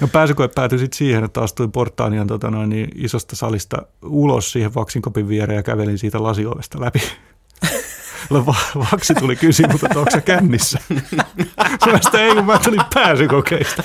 No pääsykoe päätyi sitten siihen, että astuin Portaanian tota noin, niin isosta salista ulos siihen vaksinkopin viereen ja kävelin siitä lasiovesta läpi. Vaksi tuli kysyä, mutta onko se kännissä? Mä ei, kun mä tulin pääsykokeista.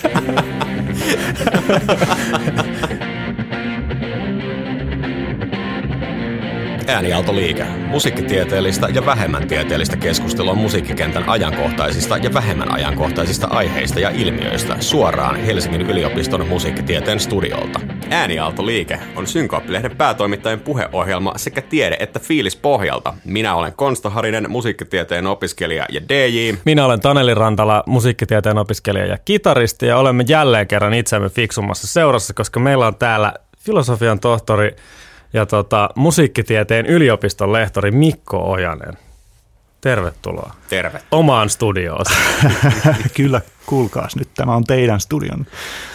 Äänialtoliike. Musiikkitieteellistä ja vähemmän tieteellistä keskustelua musiikkikentän ajankohtaisista ja vähemmän ajankohtaisista aiheista ja ilmiöistä suoraan Helsingin yliopiston musiikkitieteen studiolta. Äänialtoliike on Synkooppilehden päätoimittajien puheohjelma sekä tiede- että fiilis pohjalta. Minä olen Konsta Harinen, musiikkitieteen opiskelija ja DJ. Minä olen Taneli Rantala, musiikkitieteen opiskelija ja kitaristi ja olemme jälleen kerran itseämme fiksumassa seurassa, koska meillä on täällä filosofian tohtori ja tota, musiikkitieteen yliopiston lehtori Mikko Ojanen. Tervetuloa. Terve. Omaan studioon. Kyllä, kuulkaas nyt. Tämä on teidän studion.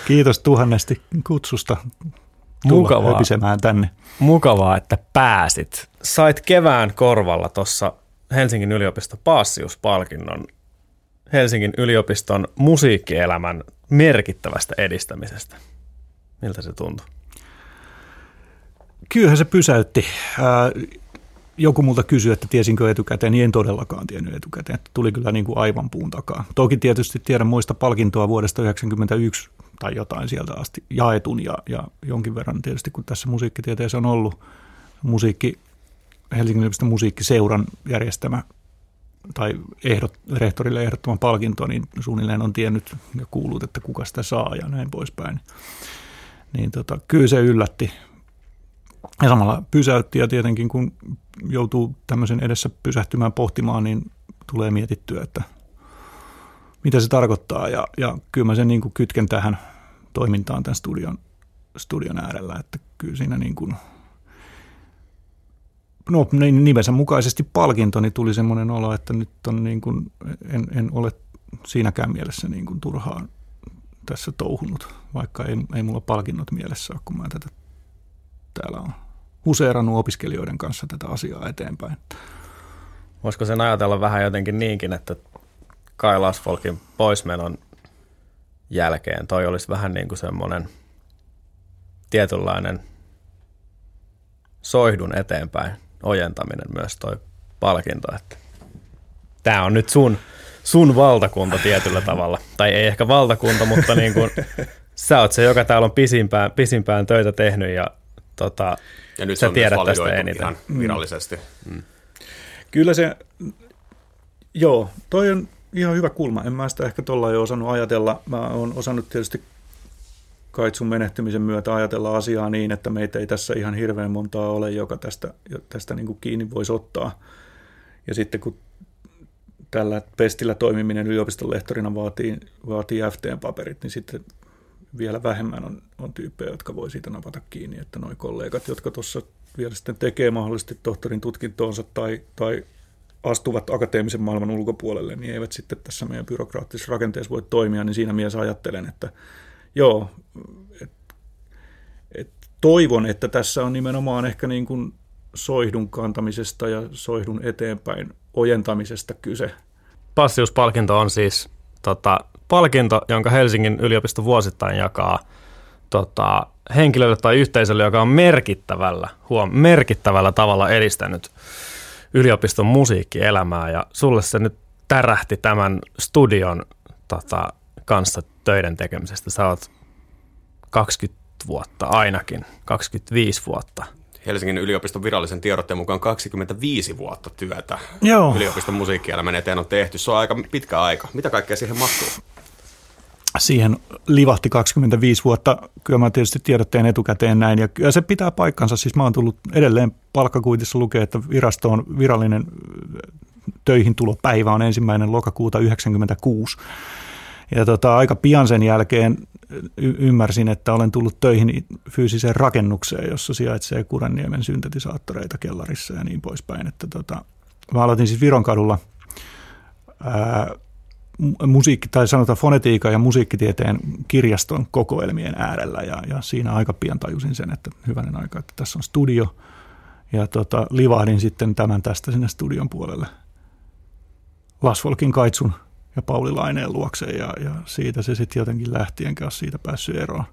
Kiitos tuhannesti kutsusta Mukavaa. tänne. Mukavaa, että pääsit. Sait kevään korvalla tuossa Helsingin yliopiston Paassiuspalkinnon Helsingin yliopiston musiikkielämän merkittävästä edistämisestä. Miltä se tuntui? Kyllähän se pysäytti. joku multa kysyi, että tiesinkö etukäteen, niin en todellakaan tiennyt etukäteen. Että tuli kyllä niin kuin aivan puun takaa. Toki tietysti tiedän muista palkintoa vuodesta 1991 tai jotain sieltä asti jaetun ja, ja jonkin verran tietysti kun tässä musiikkitieteessä on ollut musiikki, Helsingin yliopiston musiikkiseuran järjestämä tai ehdot, rehtorille ehdottoman palkinto, niin suunnilleen on tiennyt ja kuullut, että kuka sitä saa ja näin poispäin. Niin tota, kyllä se yllätti ja samalla pysäytti ja tietenkin kun joutuu tämmöisen edessä pysähtymään pohtimaan, niin tulee mietittyä, että mitä se tarkoittaa. Ja, ja kyllä mä sen niin kuin kytken tähän toimintaan tämän studion, studion äärellä, että kyllä siinä niin kuin, no niin nimensä mukaisesti palkinto, niin tuli semmoinen olo, että nyt on niin kuin, en, en ole siinäkään mielessä niin kuin turhaan tässä touhunut, vaikka ei, ei mulla palkinnot mielessä ole, kun mä tätä täällä on huseerannut opiskelijoiden kanssa tätä asiaa eteenpäin. Voisiko sen ajatella vähän jotenkin niinkin, että Kai Lasfolkin poismenon jälkeen toi olisi vähän niin kuin semmoinen tietynlainen soihdun eteenpäin ojentaminen myös toi palkinto, että tämä on nyt sun, sun valtakunta tietyllä tavalla. Tai ei ehkä valtakunta, mutta niin kuin, sä oot se, joka täällä on pisimpään, pisimpään töitä tehnyt ja tota, ja nyt sä se on tiedät tästä eniten. ihan mm. virallisesti. Mm. Kyllä se, joo, toi on ihan hyvä kulma. En mä sitä ehkä tuolla jo osannut ajatella. Mä oon osannut tietysti Kaitsun menehtymisen myötä ajatella asiaa niin, että meitä ei tässä ihan hirveän montaa ole, joka tästä, tästä niin kuin kiinni voisi ottaa. Ja sitten kun tällä pestillä toimiminen yliopiston lehtorina vaatii, vaatii FTn-paperit, niin sitten vielä vähemmän on, on tyyppejä, jotka voi siitä napata kiinni, että nuo kollegat, jotka tuossa vielä sitten tekee mahdollisesti tohtorin tutkintoonsa tai, tai astuvat akateemisen maailman ulkopuolelle, niin eivät sitten tässä meidän byrokraattisessa rakenteessa voi toimia, niin siinä mielessä ajattelen, että joo, et, et toivon, että tässä on nimenomaan ehkä niin kuin soihdun kantamisesta ja soihdun eteenpäin ojentamisesta kyse. Passiuspalkinto on siis tota, palkinto, jonka Helsingin yliopisto vuosittain jakaa tota, henkilölle tai yhteisölle, joka on merkittävällä, huom, merkittävällä tavalla edistänyt yliopiston musiikkielämää. Ja sulle se nyt tärähti tämän studion tota, kanssa töiden tekemisestä. Sä oot 20 vuotta ainakin, 25 vuotta Helsingin yliopiston virallisen tiedotteen mukaan 25 vuotta työtä Joo. yliopiston musiikkielämän eteen on tehty. Se on aika pitkä aika. Mitä kaikkea siihen mahtuu? Siihen livahti 25 vuotta. Kyllä mä tietysti tiedotteen etukäteen näin. Ja kyllä se pitää paikkansa. Siis mä oon tullut edelleen palkkakuitissa lukee, että virasto on virallinen töihin tulopäivä on ensimmäinen lokakuuta 1996. Ja tota, aika pian sen jälkeen y- ymmärsin, että olen tullut töihin fyysiseen rakennukseen, jossa sijaitsee Kurenniemen syntetisaattoreita kellarissa ja niin poispäin. Että tota, mä aloitin siis Vironkadulla musiikki, tai sanotaan fonetiikan ja musiikkitieteen kirjaston kokoelmien äärellä ja, ja siinä aika pian tajusin sen, että hyvänen aika, että tässä on studio ja tota, livahdin sitten tämän tästä sinne studion puolelle. Lasvolkin kaitsun ja Pauli Laineen luokse ja, ja siitä se sitten jotenkin lähti, enkä ole siitä päässyt eroon.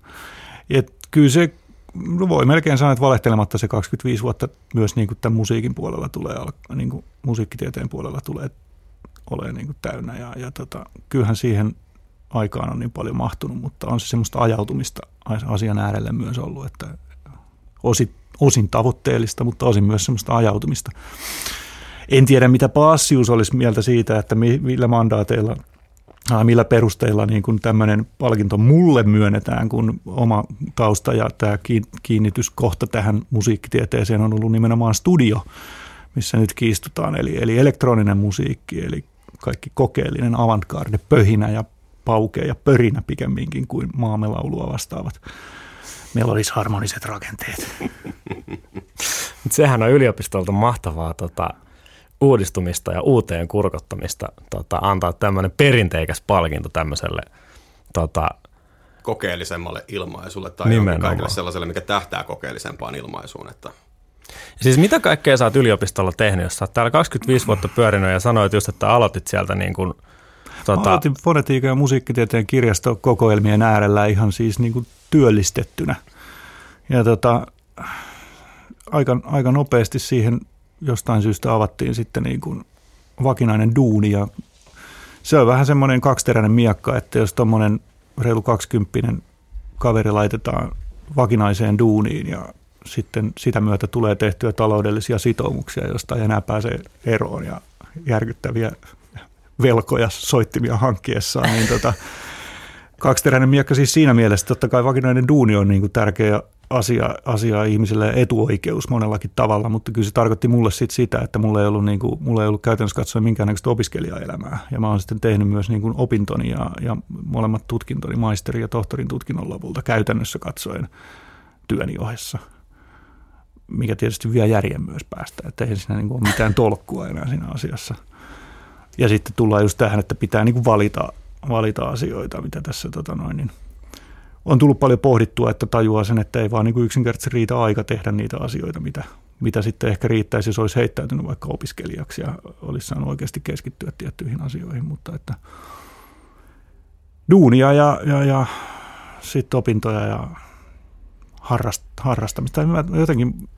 Et kyllä se, no voi melkein sanoa, että valehtelematta se 25 vuotta myös niin kuin tämän musiikin puolella tulee, niin kuin musiikkitieteen puolella tulee olemaan niin kuin täynnä ja, ja tota, kyllähän siihen aikaan on niin paljon mahtunut, mutta on se semmoista ajautumista asian äärelle myös ollut, että osin, osin tavoitteellista, mutta osin myös semmoista ajautumista. En tiedä, mitä Passius olisi mieltä siitä, että millä mandaateilla millä perusteilla niin kuin tämmöinen palkinto mulle myönnetään, kun oma tausta ja tämä kiinnityskohta tähän musiikkitieteeseen on ollut nimenomaan studio, missä nyt kiistutaan, eli, eli elektroninen musiikki, eli kaikki kokeellinen avantgarde, pöhinä ja paukea ja pörinä pikemminkin kuin maamelaulua vastaavat melodisharmoniset rakenteet. Sehän on yliopistolta mahtavaa tota, uudistumista ja uuteen kurkottamista tota, antaa tämmöinen perinteikäs palkinto tämmöiselle tota, kokeellisemmalle ilmaisulle tai Nimenomaan. kaikille sellaiselle, mikä tähtää kokeellisempaan ilmaisuun. Että. Siis mitä kaikkea sä oot yliopistolla tehnyt, jos sä oot täällä 25 vuotta pyörinyt ja sanoit just, että aloitit sieltä niin kuin, tota... Aloitin fonetiikan ja musiikkitieteen kirjastokokoelmien äärellä ihan siis niin kuin työllistettynä. Ja tota, aika, aika nopeasti siihen jostain syystä avattiin sitten niin kuin vakinainen duuni ja se on vähän semmoinen kaksiteräinen miakka, että jos tuommoinen reilu kaksikymppinen kaveri laitetaan vakinaiseen duuniin ja sitten sitä myötä tulee tehtyä taloudellisia sitoumuksia, josta ei enää pääse eroon ja järkyttäviä velkoja soittimia hankkiessaan, niin tota, kaksiteräinen miekka siis siinä mielessä, totta kai vakinainen duuni on niin kuin tärkeä asia, asia ihmisille etuoikeus monellakin tavalla, mutta kyllä se tarkoitti mulle sit sitä, että mulla ei ollut, niin kuin, mulla ei ollut käytännössä katsoen minkäännäköistä opiskelijaelämää. Ja mä oon sitten tehnyt myös niin kuin opintoni ja, ja molemmat tutkintoni, maisteri- ja tohtorin tutkinnon lopulta käytännössä katsoen työni ohessa mikä tietysti vie järjen myös päästä, että ei siinä niin kuin ole mitään tolkkua enää siinä asiassa. Ja sitten tullaan just tähän, että pitää niin kuin valita, valita asioita, mitä tässä tota noin, niin – on tullut paljon pohdittua, että tajuaa sen, että ei vaan niin kuin yksinkertaisesti riitä aika tehdä niitä asioita, mitä, mitä sitten ehkä riittäisi, jos olisi heittäytynyt vaikka opiskelijaksi ja olisi saanut oikeasti keskittyä tiettyihin asioihin, mutta että duunia ja, ja, ja sitten opintoja ja harrast, harrastamista. Mä jotenkin,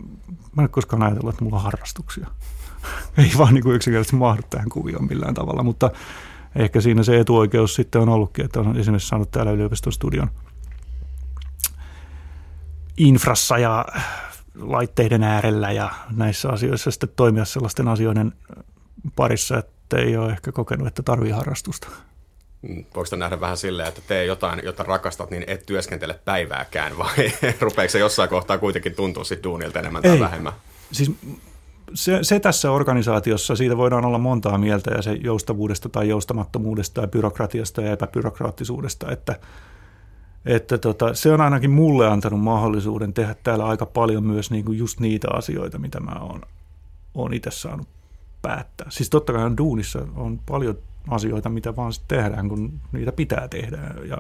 mä en koskaan ajatellut, että mulla on harrastuksia. ei vaan niin kuin yksinkertaisesti mahdu tähän kuvioon millään tavalla, mutta ehkä siinä se etuoikeus sitten on ollutkin, että on esimerkiksi saanut täällä yliopiston studion – infrassa ja laitteiden äärellä ja näissä asioissa sitten toimia sellaisten asioiden parissa, että ei ole ehkä kokenut, että tarvii harrastusta. Mm, voiko sitä nähdä vähän silleen, että tee jotain, jota rakastat, niin et työskentele päivääkään, vai rupeeko se jossain kohtaa kuitenkin tuntua sitten duunilta enemmän tai ei. vähemmän? Siis se, se tässä organisaatiossa, siitä voidaan olla montaa mieltä ja se joustavuudesta tai joustamattomuudesta ja byrokratiasta ja epäbyrokraattisuudesta, että – että tota, se on ainakin mulle antanut mahdollisuuden tehdä täällä aika paljon myös niin kuin just niitä asioita, mitä mä oon, oon itse saanut päättää. Siis totta kai on duunissa on paljon asioita, mitä vaan sitten tehdään, kun niitä pitää tehdä. Ja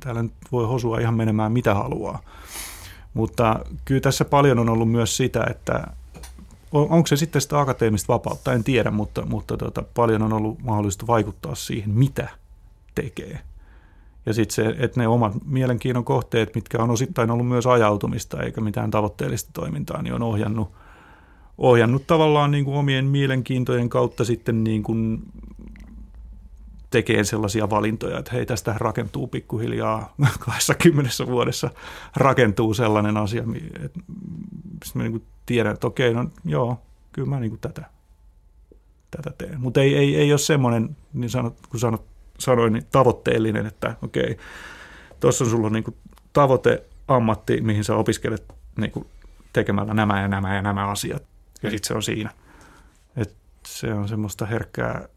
täällä nyt voi hosua ihan menemään mitä haluaa. Mutta kyllä tässä paljon on ollut myös sitä, että on, onko se sitten sitä akateemista vapautta, en tiedä, mutta, mutta tota, paljon on ollut mahdollista vaikuttaa siihen, mitä tekee. Ja sitten se, että ne omat mielenkiinnon kohteet, mitkä on osittain ollut myös ajautumista eikä mitään tavoitteellista toimintaa, niin on ohjannut, ohjannut tavallaan niin kuin omien mielenkiintojen kautta sitten niin kuin tekee sellaisia valintoja, että hei, tästä rakentuu pikkuhiljaa 20 vuodessa rakentuu sellainen asia, että mä niin tiedän, että okei, no joo, kyllä mä niin kuin tätä, tätä teen. Mutta ei, ei, ei ole semmoinen, niin sanot, kun sanot, sanoin, niin tavoitteellinen, että okei, tuossa on sulla niin kuin tavoite, ammatti, mihin sä opiskelet niin kuin tekemällä nämä ja nämä ja nämä asiat. Ja sitten se on siinä. Et se on semmoista herkkää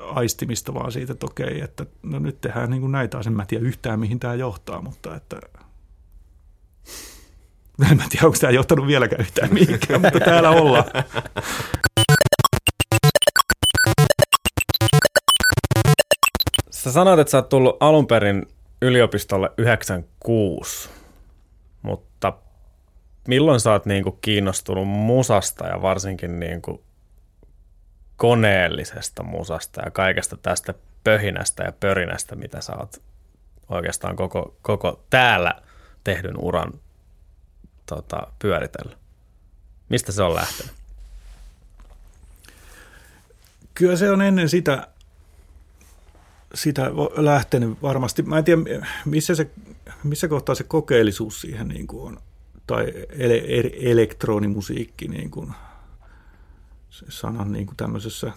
aistimista vaan siitä, että okei, että no nyt tehdään niin kuin näitä asioita. Mä tiedä yhtään, mihin tämä johtaa, mutta että en mä tiedä, onko tämä johtanut vieläkään yhtään mihinkään, mutta täällä ollaan. Sä sanoit, että sä oot tullut alun perin yliopistolle 96, mutta milloin sä oot niinku kiinnostunut musasta ja varsinkin niinku koneellisesta musasta ja kaikesta tästä pöhinästä ja pörinästä, mitä sä oot oikeastaan koko, koko täällä tehdyn uran tota, pyöritellä? Mistä se on lähtenyt? Kyllä se on ennen sitä, sitä lähtenyt varmasti. Mä en tiedä, missä, se, missä kohtaa se kokeellisuus siihen niin kuin on, tai ele, elektronimusiikki niin kuin, se sanan niin kuin tämmöisessä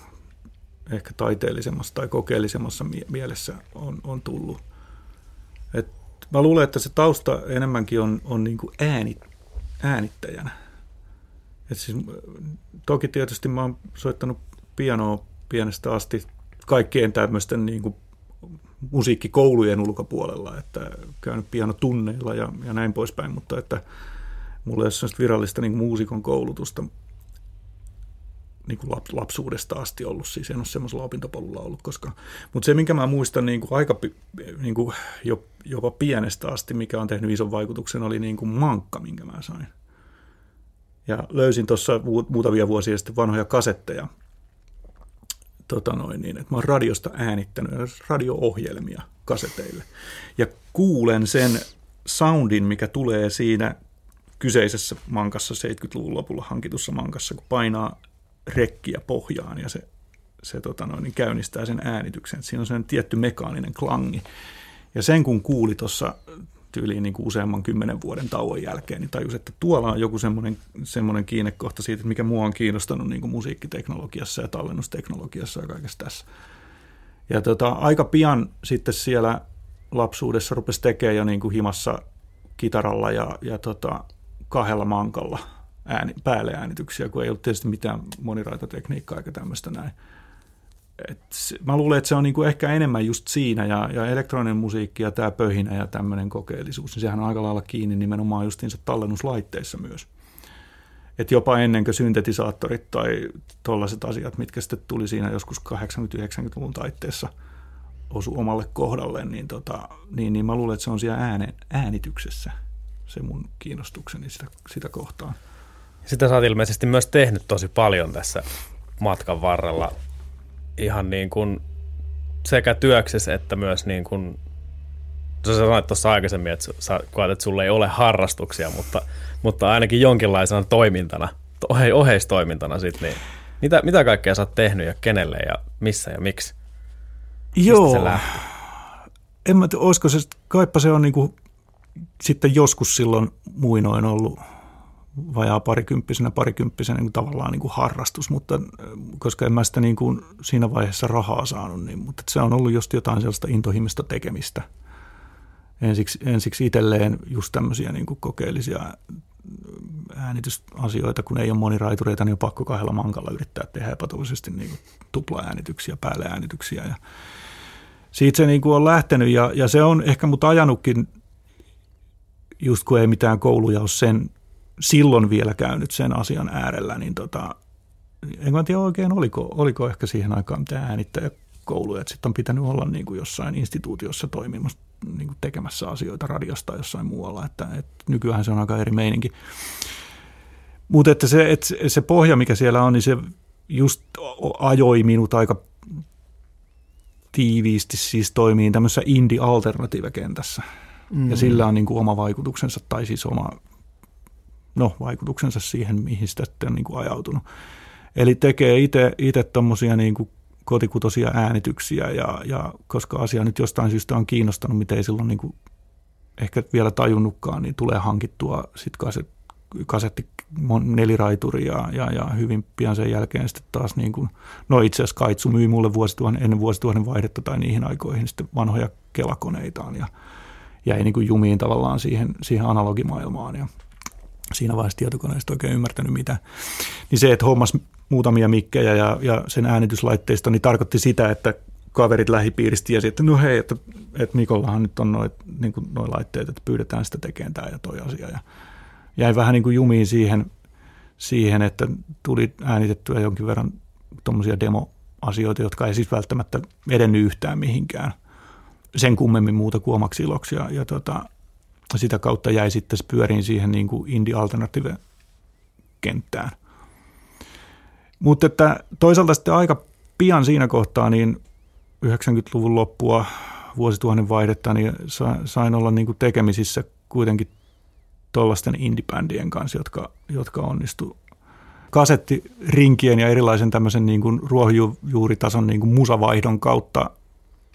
ehkä taiteellisemmassa tai kokeellisemmassa mielessä on, on tullut. Et mä luulen, että se tausta enemmänkin on, on niin kuin ääni, äänittäjänä. Et siis, toki tietysti mä oon soittanut pianoa pienestä asti kaikkien tämmöisten niin kuin musiikkikoulujen ulkopuolella, että käynyt pianotunneilla ja, ja näin poispäin, mutta että mulla ei ole virallista niin muusikon koulutusta niin kuin lapsuudesta asti ollut, siis en ole semmoisella opintopolulla ollut koskaan. Mutta se, minkä mä muistan niin kuin aika niin kuin jopa pienestä asti, mikä on tehnyt ison vaikutuksen, oli niin kuin mankka, minkä mä sain. Ja löysin tuossa muutamia vuosia sitten vanhoja kasetteja, tota noin, niin, että mä oon radiosta äänittänyt radio-ohjelmia kaseteille. Ja kuulen sen soundin, mikä tulee siinä kyseisessä mankassa 70-luvun lopulla hankitussa mankassa, kun painaa rekkiä pohjaan ja se, se tota noin, niin käynnistää sen äänityksen. siinä on sen tietty mekaaninen klangi. Ja sen kun kuuli tuossa tyyliin niin kuin useamman kymmenen vuoden tauon jälkeen, niin tajus, että tuolla on joku semmoinen, semmoinen kiinnekohta siitä, että mikä mua on kiinnostanut niin kuin musiikkiteknologiassa ja tallennusteknologiassa ja kaikessa tässä. Ja tota, aika pian sitten siellä lapsuudessa rupesi tekemään jo niin kuin himassa kitaralla ja, ja tota, kahdella mankalla ääni, päälle äänityksiä, kun ei ollut tietysti mitään moniraitatekniikkaa eikä tämmöistä näin. Et mä luulen, että se on niinku ehkä enemmän just siinä, ja, ja elektroninen musiikki ja tämä pöhinä ja tämmöinen kokeellisuus, niin sehän on aika lailla kiinni nimenomaan justiinsa tallennuslaitteissa myös. Et jopa ennen kuin syntetisaattorit tai tollaiset asiat, mitkä sitten tuli siinä joskus 80-90-luvun taitteessa, osu omalle kohdalle, niin, tota, niin, niin mä luulen, että se on siellä äänen, äänityksessä se mun kiinnostukseni sitä, sitä kohtaan. Sitä sä oot ilmeisesti myös tehnyt tosi paljon tässä matkan varrella ihan niin kuin sekä työksessä että myös niin kuin, sä sanoit tuossa aikaisemmin, että sä koet, että sulla ei ole harrastuksia, mutta, mutta ainakin jonkinlaisena toimintana, ohe, oheistoimintana sit, niin mitä, mitä kaikkea sä oot tehnyt ja kenelle ja missä ja miksi? Joo, se en mä tiedä, olisiko se, kaipa se on niin kuin, sitten joskus silloin muinoin ollut vajaa parikymppisenä, parikymppisenä niin tavallaan niin kuin harrastus, mutta koska en mä sitä niin kuin siinä vaiheessa rahaa saanut, niin, mutta se on ollut just jotain sellaista intohimista tekemistä. Ensiksi, ensiksi itselleen just tämmöisiä niin kuin kokeellisia äänitysasioita, kun ei ole moniraitureita, niin on pakko kahdella mankalla yrittää tehdä epätollisesti niin kuin tupla-äänityksiä, päälle-äänityksiä. Ja siitä se niin kuin on lähtenyt ja, ja se on ehkä mut ajanutkin, just kun ei mitään kouluja ole sen silloin vielä käynyt sen asian äärellä, niin tota, en tiedä oikein, oliko, oliko ehkä siihen aikaan mitään äänittäjäkouluja, että sitten on pitänyt olla niin kuin jossain instituutiossa toimimassa, niin kuin tekemässä asioita radiosta jossain muualla, että, että nykyään se on aika eri meininki. Mutta että se, että se pohja, mikä siellä on, niin se just ajoi minut aika tiiviisti siis toimii tämmöisessä indie-alternative-kentässä. Mm. Ja sillä on niin kuin oma vaikutuksensa, tai siis oma no, vaikutuksensa siihen, mihin sitä sitten on niin kuin ajautunut. Eli tekee itse tuommoisia niin kotikutosia äänityksiä ja, ja koska asia nyt jostain syystä on kiinnostanut, mitä ei silloin niin kuin ehkä vielä tajunnutkaan, niin tulee hankittua sitten kaset, kasetti neliraituri ja, ja, ja, hyvin pian sen jälkeen sitten taas niin kuin, no itse asiassa Kaitsu myi mulle vuosituhannen, ennen vuosituhannen vaihdetta tai niihin aikoihin sitten vanhoja kelakoneitaan ja jäi niin kuin jumiin tavallaan siihen, siihen analogimaailmaan ja siinä vaiheessa tietokoneesta oikein ymmärtänyt mitä. Niin se, että hommas muutamia mikkejä ja, ja sen äänityslaitteista, niin tarkoitti sitä, että kaverit lähipiiristä tiesi, että no hei, että, että Mikollahan nyt on noin niin noi laitteet, että pyydetään sitä tekemään tämä ja toi asia. Ja jäin vähän niin kuin jumiin siihen, siihen, että tuli äänitettyä jonkin verran tuommoisia demoasioita, jotka ei siis välttämättä edennyt yhtään mihinkään sen kummemmin muuta kuin omaksi iloksi. Ja, ja tota, sitä kautta jäi sitten pyöriin siihen niin kuin indie-alternative-kenttään. Mutta että toisaalta sitten aika pian siinä kohtaa, niin 90-luvun loppua, vuosituhannen vaihdetta, niin sain olla niin kuin tekemisissä kuitenkin tuollaisten indie kanssa, jotka, jotka onnistu kasettirinkien ja erilaisen tämmöisen niin kuin ruohonjuuritason niin kuin musavaihdon kautta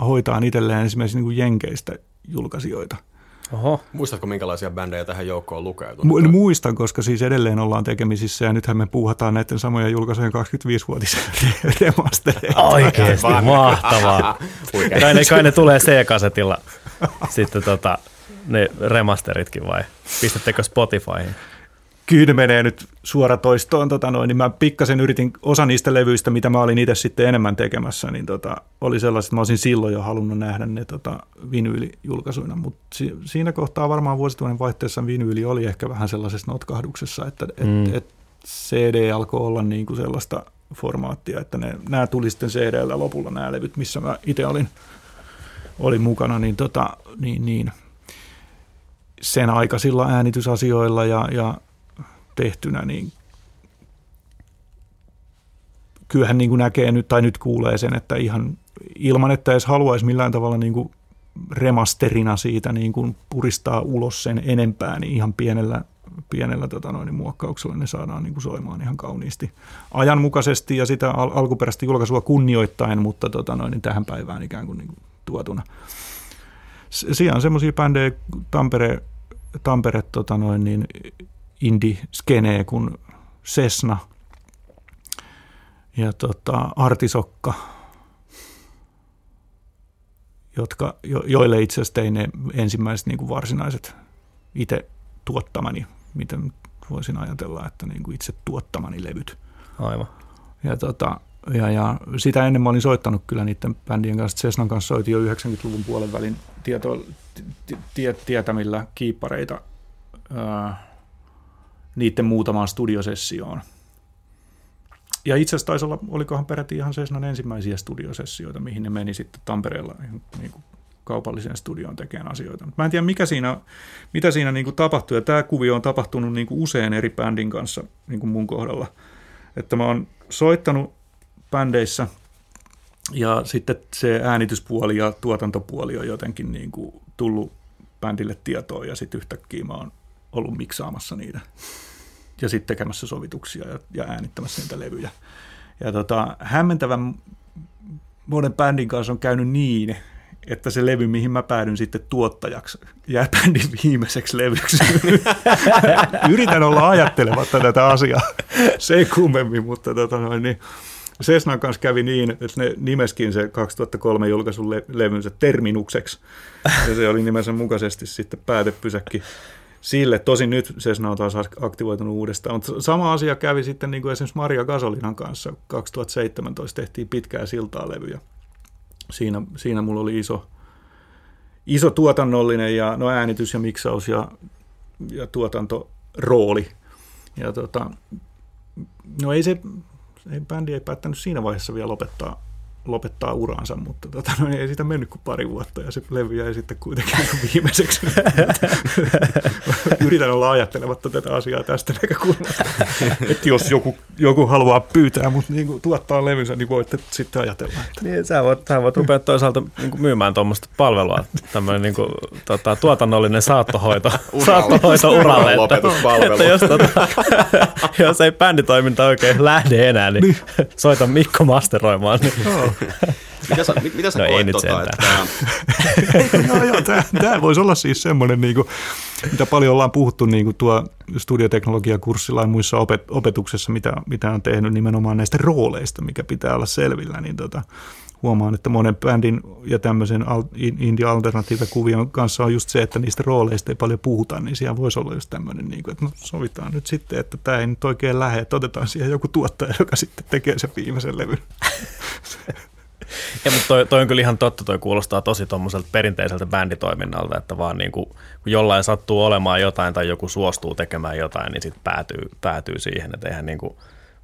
hoitaa itselleen esimerkiksi niin kuin jenkeistä julkaisijoita – Oho. Muistatko, minkälaisia bändejä tähän joukkoon lukeutunut? Mu- muistan, koska siis edelleen ollaan tekemisissä ja nythän me puuhataan näiden samojen julkaisujen 25-vuotisen remastereita. Oikeasti, mahtavaa. kai, ne, kai ne tulee C-kasetilla sitten tota, ne remasteritkin vai pistättekö Spotifyhin? Kyllä menee nyt suoratoistoon, tota noin, niin mä pikkasen yritin, osa niistä levyistä, mitä mä olin itse sitten enemmän tekemässä, niin tota, oli sellaiset, että mä olisin silloin jo halunnut nähdä ne tota, vinyylijulkaisuina, mutta si, siinä kohtaa varmaan vuosituhannen vaihteessa vinyyli oli ehkä vähän sellaisessa notkahduksessa, että mm. et, et CD alkoi olla niin kuin sellaista formaattia, että ne, nämä tuli sitten CDllä lopulla nämä levyt, missä mä itse olin, olin mukana, niin, tota, niin, niin sen aikaisilla äänitysasioilla ja, ja tehtynä, niin kyllähän niin kuin näkee nyt tai nyt kuulee sen, että ihan ilman, että edes haluaisi millään tavalla niin kuin remasterina siitä niin kuin puristaa ulos sen enempää, niin ihan pienellä, pienellä tota noin, muokkauksella ne saadaan niin kuin soimaan ihan kauniisti ajanmukaisesti ja sitä al- alkuperäistä julkaisua kunnioittain, mutta tota noin, niin tähän päivään ikään kuin, niin kuin tuotuna. Siellä on semmoisia bändejä, Tampere, Tampere tota noin, niin indie-skenee kuin Sesna ja tota, Artisokka, jotka, jo, joille itse asiassa tein ne ensimmäiset niin kuin varsinaiset itse tuottamani, miten voisin ajatella, että niin kuin itse tuottamani levyt. Aivan. Ja, tota, ja, ja sitä ennen mä olin soittanut kyllä niiden bändien kanssa. Sesnan kanssa soitin jo 90-luvun puolen välin tieto, tietämillä kiippareita. Ää, niiden muutamaan studiosessioon. Ja itse asiassa taisi olla, olikohan peräti ihan Cessnan ensimmäisiä studiosessioita, mihin ne meni sitten Tampereella niin kuin kaupalliseen studioon tekemään asioita. Mä en tiedä, mikä siinä, mitä siinä niin kuin tapahtui, ja tämä kuvio on tapahtunut niin kuin usein eri bändin kanssa niin kuin mun kohdalla. Että mä oon soittanut bändeissä, ja sitten se äänityspuoli ja tuotantopuoli on jotenkin niin kuin tullut bändille tietoon, ja sitten yhtäkkiä mä oon ollut miksaamassa niitä ja sitten tekemässä sovituksia ja, ja äänittämässä niitä levyjä. Ja tota, hämmentävän monen bändin kanssa on käynyt niin, että se levy, mihin mä päädyn sitten tuottajaksi, jää bändin viimeiseksi levyksi. Yritän olla ajattelematta tätä asiaa, se ei kummemmin, mutta tota noin, niin Sesnan kanssa kävi niin, että ne nimeskin se 2003 julkaisun le- levynsä Terminukseksi, ja se oli nimensä mukaisesti sitten päätepysäkki sille. Tosin nyt Cessna on taas aktivoitunut uudestaan. Mutta sama asia kävi sitten niin kuin esimerkiksi Maria Gasolinan kanssa. 2017 tehtiin pitkää siltaa levyjä. Siinä, siinä mulla oli iso, iso tuotannollinen ja no äänitys ja miksaus ja, ja tuotantorooli. Ja tota, no ei se, ei, bändi ei päättänyt siinä vaiheessa vielä lopettaa lopettaa uransa, mutta tota, no, ei sitä mennyt kuin pari vuotta ja se levy jäi sitten kuitenkin viimeiseksi. Yritän olla ajattelematta tätä asiaa tästä näkökulmasta. että jos joku, joku haluaa pyytää, mutta niin kuin tuottaa levynsä, niin voitte sitten ajatella. Että... Niin, sä voit, sä voit rupea toisaalta niin kuin myymään tuommoista palvelua, tämmöinen niin kuin, tota, tuotannollinen saattohoito, saattohoito uralle. Että, että jos, tota, jos ei bänditoiminta oikein lähde enää, niin, niin. soita Mikko masteroimaan. Niin. Oh. Mitä sä, mitä sä no koet, tota, että... joo, joo, tämä, tämä voisi olla siis semmoinen, niin kuin, mitä paljon ollaan puhuttu niin kuin tuo studioteknologiakurssilla ja muissa opet, opetuksessa, mitä, mitä on tehnyt nimenomaan näistä rooleista, mikä pitää olla selvillä, niin tota, huomaan, että monen bändin ja tämmöisen indie alternative kuvion kanssa on just se, että niistä rooleista ei paljon puhuta, niin siellä voisi olla just tämmöinen, niin kuin, että no, sovitaan nyt sitten, että tämä ei nyt oikein lähde, että otetaan siihen joku tuottaja, joka sitten tekee sen viimeisen levyn. Ja, mutta toi, toi, on kyllä ihan totta, toi kuulostaa tosi tuommoiselta perinteiseltä bänditoiminnalta, että vaan niin kuin, kun jollain sattuu olemaan jotain tai joku suostuu tekemään jotain, niin sitten päätyy, päätyy siihen, että eihän niin kuin,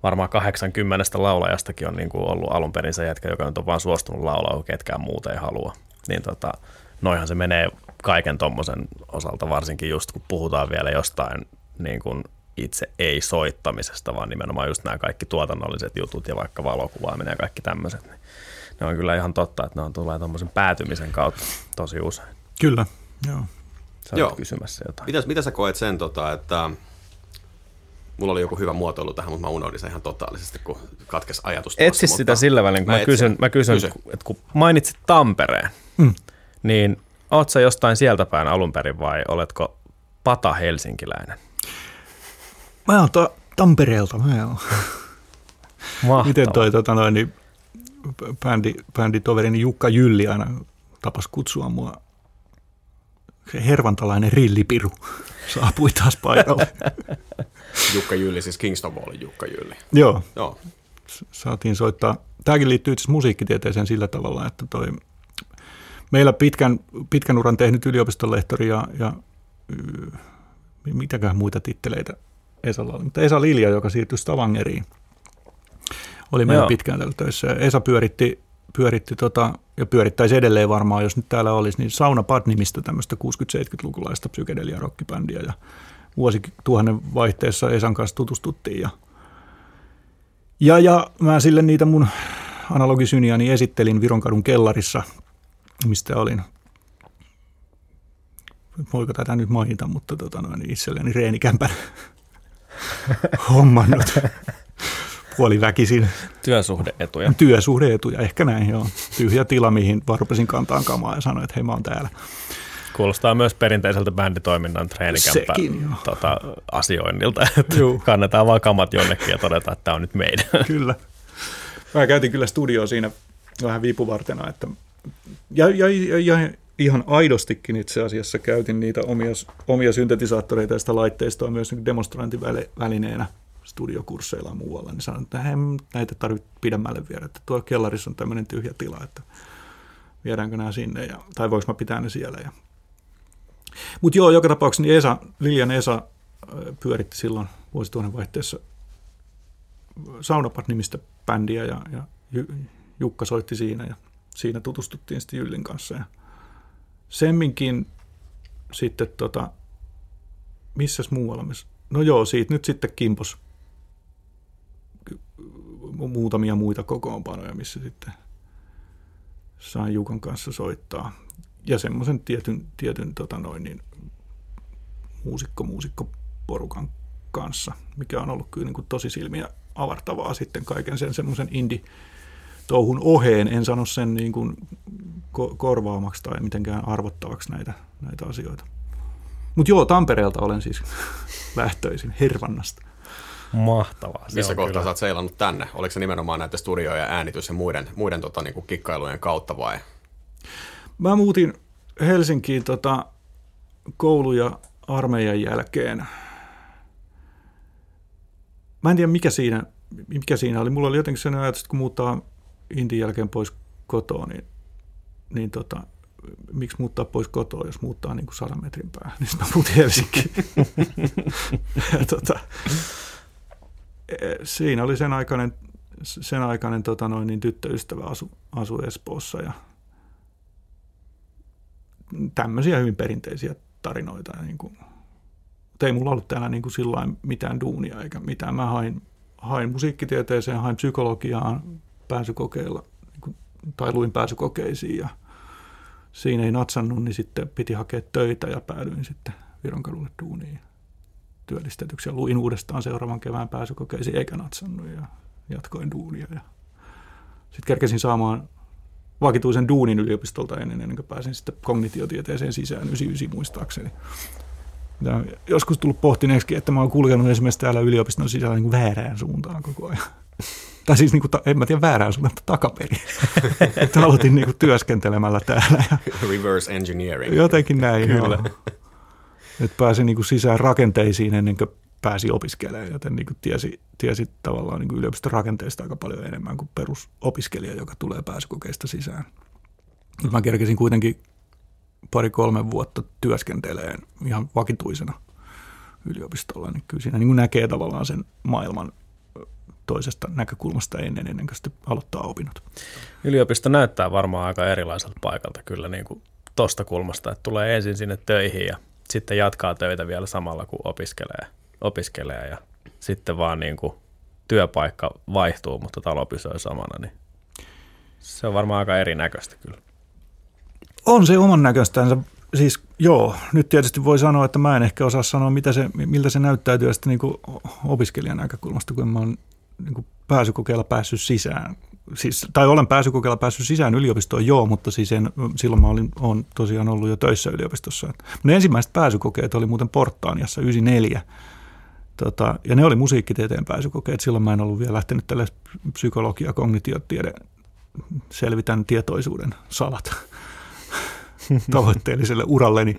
varmaan 80 laulajastakin on niin kuin ollut alun perin se jätkä, joka nyt on vaan suostunut laulaa, kun ketkään muuta ei halua. Niin tota, noihan se menee kaiken tuommoisen osalta, varsinkin just kun puhutaan vielä jostain niin kuin itse ei-soittamisesta, vaan nimenomaan just nämä kaikki tuotannolliset jutut ja vaikka valokuvaaminen ja kaikki tämmöiset. Niin ne on kyllä ihan totta, että ne on tulee tuommoisen päätymisen kautta tosi usein. Kyllä, joo. Sä Joo. kysymässä jotain. Mitäs, mitä sä koet sen, tota, että mulla oli joku hyvä muotoilu tähän, mutta mä unohdin sen ihan totaalisesti, kun katkesi ajatus. Etsi tuossa, sitä sillä välin, kun mä, mä kysyn, mä kysyn Kysy. että kun mainitsit Tampereen, mm. niin oot sä jostain sieltä päin alun perin vai oletko pata helsinkiläinen? Mä oon to- Tampereelta, mä oon. Mahtava. Miten toi tota noin, niin, bändi, bänditoverini Jukka Jylli aina tapas kutsua mua se hervantalainen rillipiru saapui taas paikalle. Jukka Jylli, siis Kingston Wallin Jukka Jylli. Joo. Joo. Saatiin soittaa. Tämäkin liittyy itse musiikkitieteeseen sillä tavalla, että toi, meillä pitkän, pitkän uran tehnyt yliopistolehtori ja, ja mitäkään muita titteleitä Esalla oli. Mutta Esa Lilja, joka siirtyi Stavangeriin, oli meillä Joo. pitkään täällä töissä. Esa pyöritti pyöritti tota, ja pyörittäisi edelleen varmaan, jos nyt täällä olisi, niin Sauna Pad-nimistä tämmöistä 60-70-lukulaista psykedelia rockibändiä ja vuosituhannen vaihteessa Esan kanssa tutustuttiin ja, ja, ja mä sille niitä mun analogisyniani esittelin Vironkadun kellarissa, mistä olin voiko tätä nyt mainita, mutta tota noin, itselleni reenikämpän hommannut puoliväkisin. Työsuhdeetuja. Työsuhdeetuja, ehkä näin joo. Tyhjä tila, mihin vaan rupesin kantaan kamaa ja sanoin, että hei mä oon täällä. Kuulostaa myös perinteiseltä bänditoiminnan treenikämpää tota, asioinnilta, että Juu. kannetaan vaan kamat jonnekin ja todetaan, että tämä on nyt meidän. Kyllä. Mä käytin kyllä studioa siinä vähän vipuvartena, että ja, ja, ja, ja ihan aidostikin itse asiassa käytin niitä omia, omia syntetisaattoreita ja sitä laitteistoa myös niin demonstrantivälineenä studiokursseilla ja muualla, niin sanoin, että näitä tarvitse pidemmälle viedä, että tuolla kellarissa on tämmöinen tyhjä tila, että viedäänkö nämä sinne, ja, tai voiko mä pitää ne siellä. Ja. Mutta joo, joka tapauksessa niin Esa, Lilian Esa pyöritti silloin vuosituhannen vaihteessa Saunapat-nimistä bändiä, ja, ja Jukka soitti siinä, ja siinä tutustuttiin sitten Jyllin kanssa. Ja semminkin sitten tota, missäs muualla No joo, siitä nyt sitten kimpos muutamia muita kokoonpanoja, missä sitten sain Jukan kanssa soittaa. Ja semmoisen tietyn, tietyn tota noin, niin, muusikko, muusikko porukan kanssa, mikä on ollut kyllä niin kuin tosi silmiä avartavaa sitten kaiken sen semmoisen indie touhun oheen. En sano sen niin kuin ko- korvaamaksi tai mitenkään arvottavaksi näitä, näitä asioita. Mutta joo, Tampereelta olen siis lähtöisin, Hervannasta. Mahtavaa. Se Missä kohtaa kyllä. sä oot seilannut tänne? Oliko se nimenomaan näiden studio- ja äänitys- ja muiden, muiden tota, niin kuin kikkailujen kautta vai? Mä muutin Helsinkiin tota, koulu- ja armeijan jälkeen. Mä en tiedä, mikä siinä, mikä siinä oli. Mulla oli jotenkin sellainen ajatus, että kun muuttaa Intin jälkeen pois kotoa, niin, niin tota, miksi muuttaa pois kotoa, jos muuttaa niin kuin sadan metrin päähän. Niin sitten mä muutin Helsinkiin. tota, siinä oli sen aikainen, sen aikainen tota noin, niin tyttöystävä asu, asu Espoossa ja tämmöisiä hyvin perinteisiä tarinoita. Niin kuin, mutta ei mulla ollut täällä niin kuin sillain mitään duunia eikä mitään. Mä hain, hain musiikkitieteeseen, hain psykologiaan pääsykokeilla niin kuin, tai luin pääsykokeisiin ja siinä ei natsannut, niin sitten piti hakea töitä ja päädyin sitten Vironkadulle duuniin työllistetyksi ja luin uudestaan seuraavan kevään pääsykokeisiin eikä natsannut ja jatkoin duunia. Ja sitten kerkesin saamaan vakituisen duunin yliopistolta ennen, ennen kuin pääsin sitten kognitiotieteeseen sisään 99 muistaakseni. Ja joskus tullut pohtineeksi, että mä oon kulkenut esimerkiksi täällä yliopiston sisällä niin kuin väärään suuntaan koko ajan. tai siis niin kuin, en mä tiedä väärään suuntaan, mutta takaperin. että aloitin niin kuin työskentelemällä täällä. Ja Reverse engineering. Jotenkin näin, Kyllä. Joo että pääsi niin kuin sisään rakenteisiin ennen kuin pääsi opiskelemaan, joten niin kuin tiesi, tiesi tavallaan niin kuin yliopiston rakenteista aika paljon enemmän kuin perusopiskelija, joka tulee pääsykokeista sisään. Nyt mä kerkesin kuitenkin pari-kolme vuotta työskenteleen ihan vakituisena yliopistolla, niin kyllä siinä niin kuin näkee tavallaan sen maailman toisesta näkökulmasta ennen, ennen kuin aloittaa opinnot. Yliopisto näyttää varmaan aika erilaiselta paikalta kyllä niin kuin tuosta kulmasta, että tulee ensin sinne töihin ja sitten jatkaa töitä vielä samalla, kun opiskelee, opiskelee ja sitten vaan niin kuin työpaikka vaihtuu, mutta talo pysyy samana, niin se on varmaan aika erinäköistä kyllä. On se oman näköistänsä. Siis joo, nyt tietysti voi sanoa, että mä en ehkä osaa sanoa, mitä se, miltä se näyttäytyy sitten niin opiskelijan näkökulmasta, kun mä oon niin pääsykokeilla päässyt sisään. Siis, tai olen pääsykokeilla päässyt sisään yliopistoon, joo, mutta siis en, silloin mä olin, olen tosiaan ollut jo töissä yliopistossa. Ne ensimmäiset pääsykokeet oli muuten Portaaniassa 94. Tota, ja ne oli musiikkitieteen pääsykokeet. Silloin mä en ollut vielä lähtenyt tälle psykologia, kognitiotiede, selvitän tietoisuuden salat tavoitteelliselle uralleni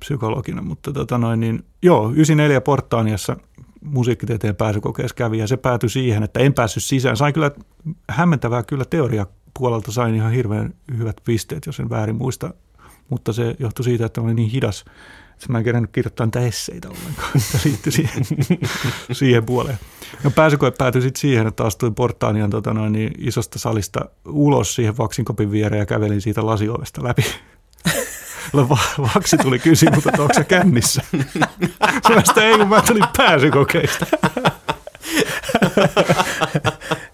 psykologina. Mutta tota noin, niin, joo, 94 Portaaniassa – musiikkitieteen pääsykokeessa kävi ja se päätyi siihen, että en päässyt sisään. Sain kyllä hämmentävää kyllä teoria puolelta sain ihan hirveän hyvät pisteet, jos en väärin muista, mutta se johtui siitä, että olin niin hidas, että mä en kerännyt kirjoittaa niitä esseitä ollenkaan, että liittyi siihen, siihen puoleen. No pääsykoe päätyi sitten siihen, että astuin Portaanian tota noin, niin isosta salista ulos siihen vaksinkopin viereen ja kävelin siitä lasiovesta läpi Vaksi tuli kysyä, mutta onko se kännissä? Sanoin ei, kun mä tulin pääsykokeista.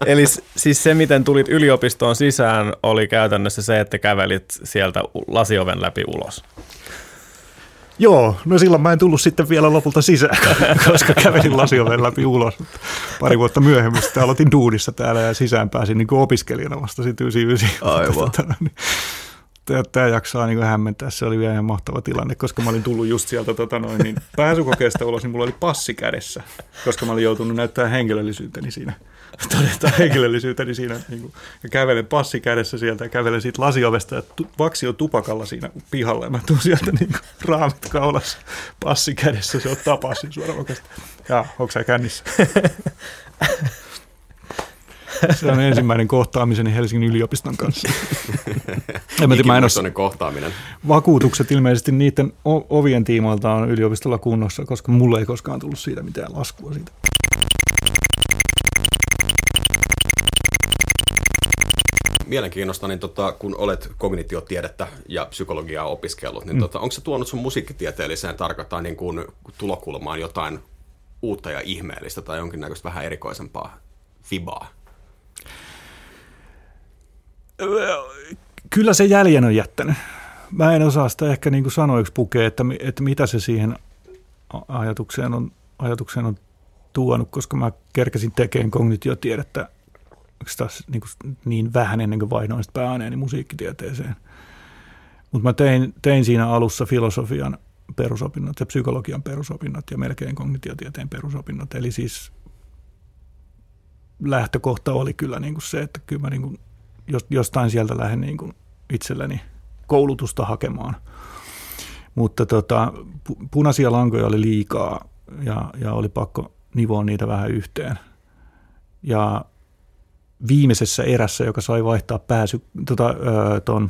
Eli siis se, miten tulit yliopistoon sisään, oli käytännössä se, että kävelit sieltä lasioven läpi ulos. Joo, no silloin mä en tullut sitten vielä lopulta sisään, koska kävelin lasioven läpi ulos. Pari vuotta myöhemmin sitten aloitin duunissa täällä ja sisään pääsin niin opiskelijana vasta sitten 99. Aivan. Tota, niin tämä jaksaa niin hämmentää. Se oli vielä ihan mahtava tilanne, koska mä olin tullut just sieltä tota noin, niin pääsykokeesta ulos, niin mulla oli passi kädessä, koska mä olin joutunut näyttää henkilöllisyyteni siinä. Todetaan henkilöllisyyteni siinä. Niin kuin, ja kävelen passi kädessä sieltä ja kävelen siitä lasiovesta ja tu, vaksi on tupakalla siinä pihalla. Ja mä tuun sieltä niin kuin, raamit kaulassa, passi kädessä, se on tapasi suoraan Ja onko sä kännissä? Se on ensimmäinen kohtaamiseni Helsingin yliopiston kanssa. en mä, mä en ole, kohtaaminen. Vakuutukset ilmeisesti niiden ovien tiimoilta on yliopistolla kunnossa, koska mulle ei koskaan tullut siitä mitään laskua siitä. Mielenkiinnosta, niin tota, kun olet kognitiotiedettä ja psykologiaa opiskellut, niin mm. tota, onko se tuonut sun musiikkitieteelliseen tarkoittaa niin kuin tulokulmaan jotain uutta ja ihmeellistä tai jonkinnäköistä vähän erikoisempaa fibaa? Kyllä se jäljen on jättänyt. Mä en osaa sitä ehkä niin kuin sanoiksi pukea, että, että mitä se siihen ajatukseen on, ajatukseen on tuonut, koska mä kerkesin tekemään kognitiotiedettä taas niin, kuin niin vähän ennen kuin vaihdoin pääaineeni musiikkitieteeseen. Mutta mä tein, tein siinä alussa filosofian perusopinnot ja psykologian perusopinnot ja melkein kognitiotieteen perusopinnot. Eli siis lähtökohta oli kyllä niin kuin se, että kyllä mä niin kuin jostain sieltä lähden niin kuin itselleni koulutusta hakemaan. Mutta tota, punaisia lankoja oli liikaa ja, ja oli pakko nivoa niitä vähän yhteen. Ja viimeisessä erässä, joka sai vaihtaa pääsy, tota, ton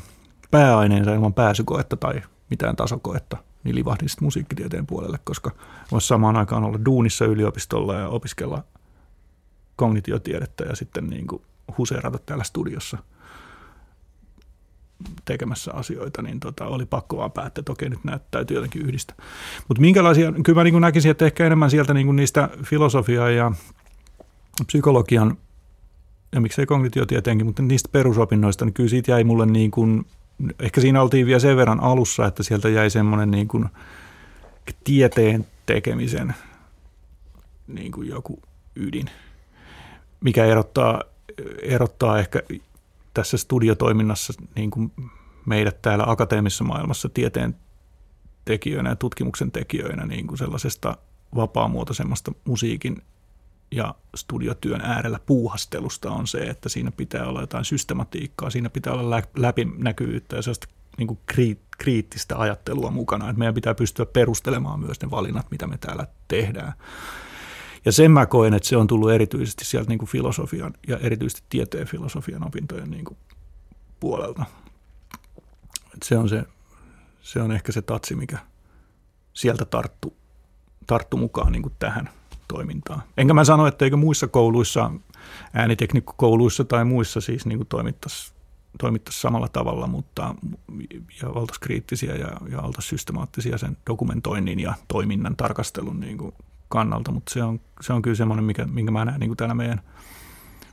pääaineensa ilman pääsykoetta tai mitään tasokoetta, niin livahdin sitten musiikkitieteen puolelle, koska voisi samaan aikaan olla duunissa yliopistolla ja opiskella kognitiotiedettä ja sitten niin kuin huseerata täällä studiossa tekemässä asioita, niin tota, oli pakko vaan päättää, että okei, nyt näitä täytyy jotenkin yhdistää. Mutta minkälaisia, kyllä mä niin näkisin, että ehkä enemmän sieltä niin niistä filosofiaa ja psykologian, ja miksei kognitiotieteenkin, mutta niistä perusopinnoista, niin kyllä siitä jäi mulle niin kuin, ehkä siinä oltiin vielä sen verran alussa, että sieltä jäi semmoinen niin kuin tieteen tekemisen niin kuin joku ydin, mikä erottaa erottaa ehkä tässä studiotoiminnassa niin kuin meidät täällä akateemisessa maailmassa tieteen tekijöinä ja tutkimuksen tekijöinä niin kuin sellaisesta vapaamuotoisemmasta musiikin ja studiotyön äärellä puuhastelusta on se, että siinä pitää olla jotain systematiikkaa, siinä pitää olla läpinäkyvyyttä ja sellaista niin kuin kriittistä ajattelua mukana, että meidän pitää pystyä perustelemaan myös ne valinnat, mitä me täällä tehdään. Ja sen mä koen, että se on tullut erityisesti sieltä niin kuin filosofian ja erityisesti tieteen filosofian opintojen niin kuin puolelta. Et se, on se, se on ehkä se tatsi, mikä sieltä tarttu, tarttu mukaan niin kuin tähän toimintaan. Enkä mä sano, että eikö muissa kouluissa, ääniteknikkokouluissa tai muissa siis niin toimittaisi toimittaisi samalla tavalla, mutta ja oltaisiin kriittisiä ja, ja oltaisiin systemaattisia sen dokumentoinnin ja toiminnan tarkastelun niin kuin kannalta, mutta se on, se on kyllä semmoinen, mikä, minkä mä näen niin kuin täällä meidän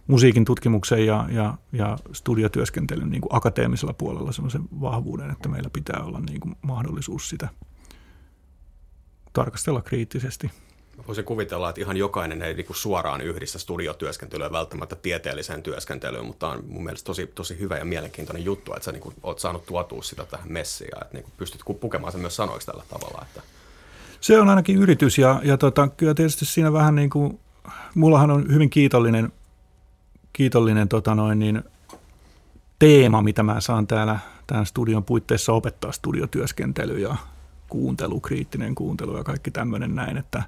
musiikin tutkimuksen ja, ja, ja studiotyöskentelyn niin kuin akateemisella puolella semmoisen vahvuuden, että meillä pitää olla niin kuin mahdollisuus sitä tarkastella kriittisesti. Voisin kuvitella, että ihan jokainen ei niinku suoraan yhdistä studiotyöskentelyä välttämättä tieteelliseen työskentelyyn, mutta on mun mielestä tosi, tosi hyvä ja mielenkiintoinen juttu, että sä niinku oot saanut tuotua sitä tähän messiin ja että niinku pystyt pukemaan sen myös sanoiksi tällä tavalla. Että... Se on ainakin yritys ja, ja tota, kyllä tietysti siinä vähän niin kuin, mullahan on hyvin kiitollinen, kiitollinen tota noin, niin, teema, mitä mä saan täällä tämän studion puitteissa opettaa studiotyöskentely ja kuuntelu, kriittinen kuuntelu ja kaikki tämmöinen näin, että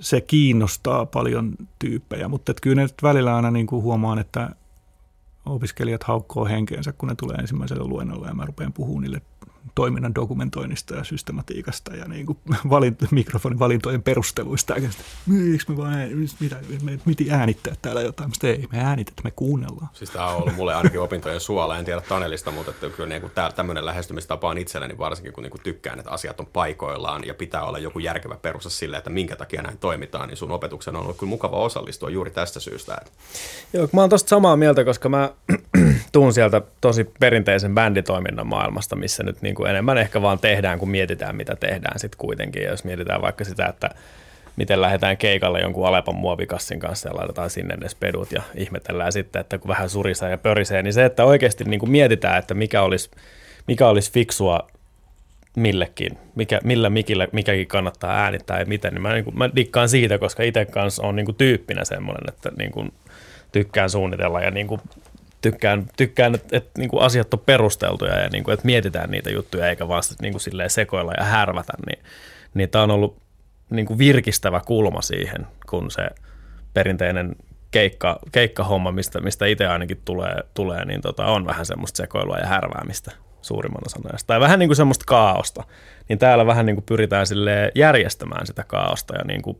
se kiinnostaa paljon tyyppejä, mutta et kyllä nyt välillä aina niin kuin huomaan, että opiskelijat haukkoo henkeensä, kun ne tulee ensimmäiselle luennolle ja mä rupean puhumaan niille toiminnan dokumentoinnista ja systematiikasta ja niin kuin valint, mikrofonin valintojen perusteluista. Miksi me vaan mitä, me piti äänittää täällä jotain? Mistä ei, me äänitetä, me kuunnellaan. Siis tämä on ollut mulle ainakin opintojen suola, en tiedä Tanelista, mutta että kyllä niin kuin tämmöinen lähestymistapa on itselleni varsinkin, kun niin kuin tykkään, että asiat on paikoillaan ja pitää olla joku järkevä perusta sille, että minkä takia näin toimitaan, niin sun opetuksen on ollut kyllä mukava osallistua juuri tästä syystä. Että... Joo, mä oon tosta samaa mieltä, koska mä tuun sieltä tosi perinteisen bänditoiminnan maailmasta, missä nyt niin kuin enemmän ehkä vaan tehdään, kun mietitään, mitä tehdään sitten kuitenkin. Ja jos mietitään vaikka sitä, että miten lähdetään keikalle jonkun Alepan muovikassin kanssa ja laitetaan sinne ne spedut ja ihmetellään sitten, että kun vähän surisee ja pörisee, niin se, että oikeasti niin kuin mietitään, että mikä olisi, mikä olisi fiksua millekin, mikä, millä mikillä mikäkin kannattaa äänittää ja miten, niin mä, niin kuin, mä dikkaan siitä, koska itse kanssa on niin kuin tyyppinä semmoinen, että niin kuin tykkään suunnitella ja niin kuin tykkään, tykkään että, että niin kuin asiat on perusteltuja ja niin kuin, että mietitään niitä juttuja eikä vaan niin kuin sekoilla ja härvätä, niin, niin tämä on ollut niin kuin virkistävä kulma siihen, kun se perinteinen keikka, keikkahomma, mistä, mistä itse ainakin tulee, tulee niin tota, on vähän semmoista sekoilua ja härväämistä suurimman osan ajasta. Tai vähän niin kuin semmoista kaaosta. Niin täällä vähän niin kuin pyritään sille järjestämään sitä kaaosta ja niin kuin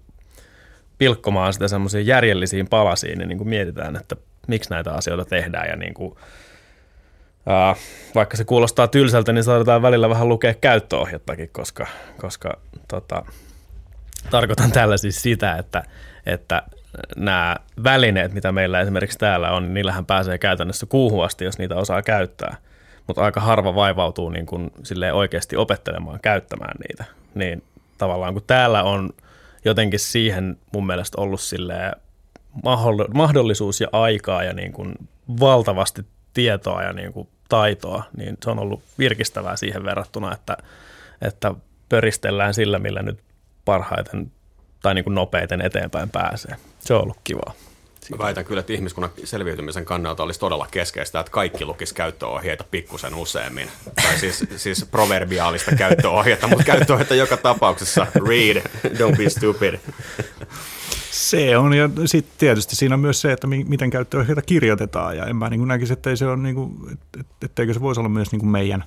pilkkomaan sitä semmoisiin järjellisiin palasiin, niin, niin kuin mietitään, että miksi näitä asioita tehdään ja niin kuin, ää, vaikka se kuulostaa tylsältä, niin saadaan välillä vähän lukea käyttöohjettakin, koska, koska tota, tarkoitan tällä siis sitä, että, että nämä välineet, mitä meillä esimerkiksi täällä on, niin niillähän pääsee käytännössä kuuhun asti, jos niitä osaa käyttää. Mutta aika harva vaivautuu niin kuin oikeasti opettelemaan käyttämään niitä. Niin tavallaan kun täällä on jotenkin siihen mun mielestä ollut silleen mahdollisuus ja aikaa ja niin kuin valtavasti tietoa ja niin kuin taitoa, niin se on ollut virkistävää siihen verrattuna, että, että pöristellään sillä, millä nyt parhaiten tai niin kuin nopeiten eteenpäin pääsee. Se on ollut kivaa. Mä väitän kyllä, että ihmiskunnan selviytymisen kannalta olisi todella keskeistä, että kaikki lukis käyttöohjeita pikkusen useammin. Tai siis, siis proverbiaalista käyttöohjeita, mutta käyttöohjeita joka tapauksessa. Read, don't be stupid. Se on, ja sitten tietysti siinä on myös se, että miten käyttöohjeita kirjoitetaan, ja en mä niin näkisi, että ei se on, niin kuin, etteikö se voisi olla myös niin kuin meidän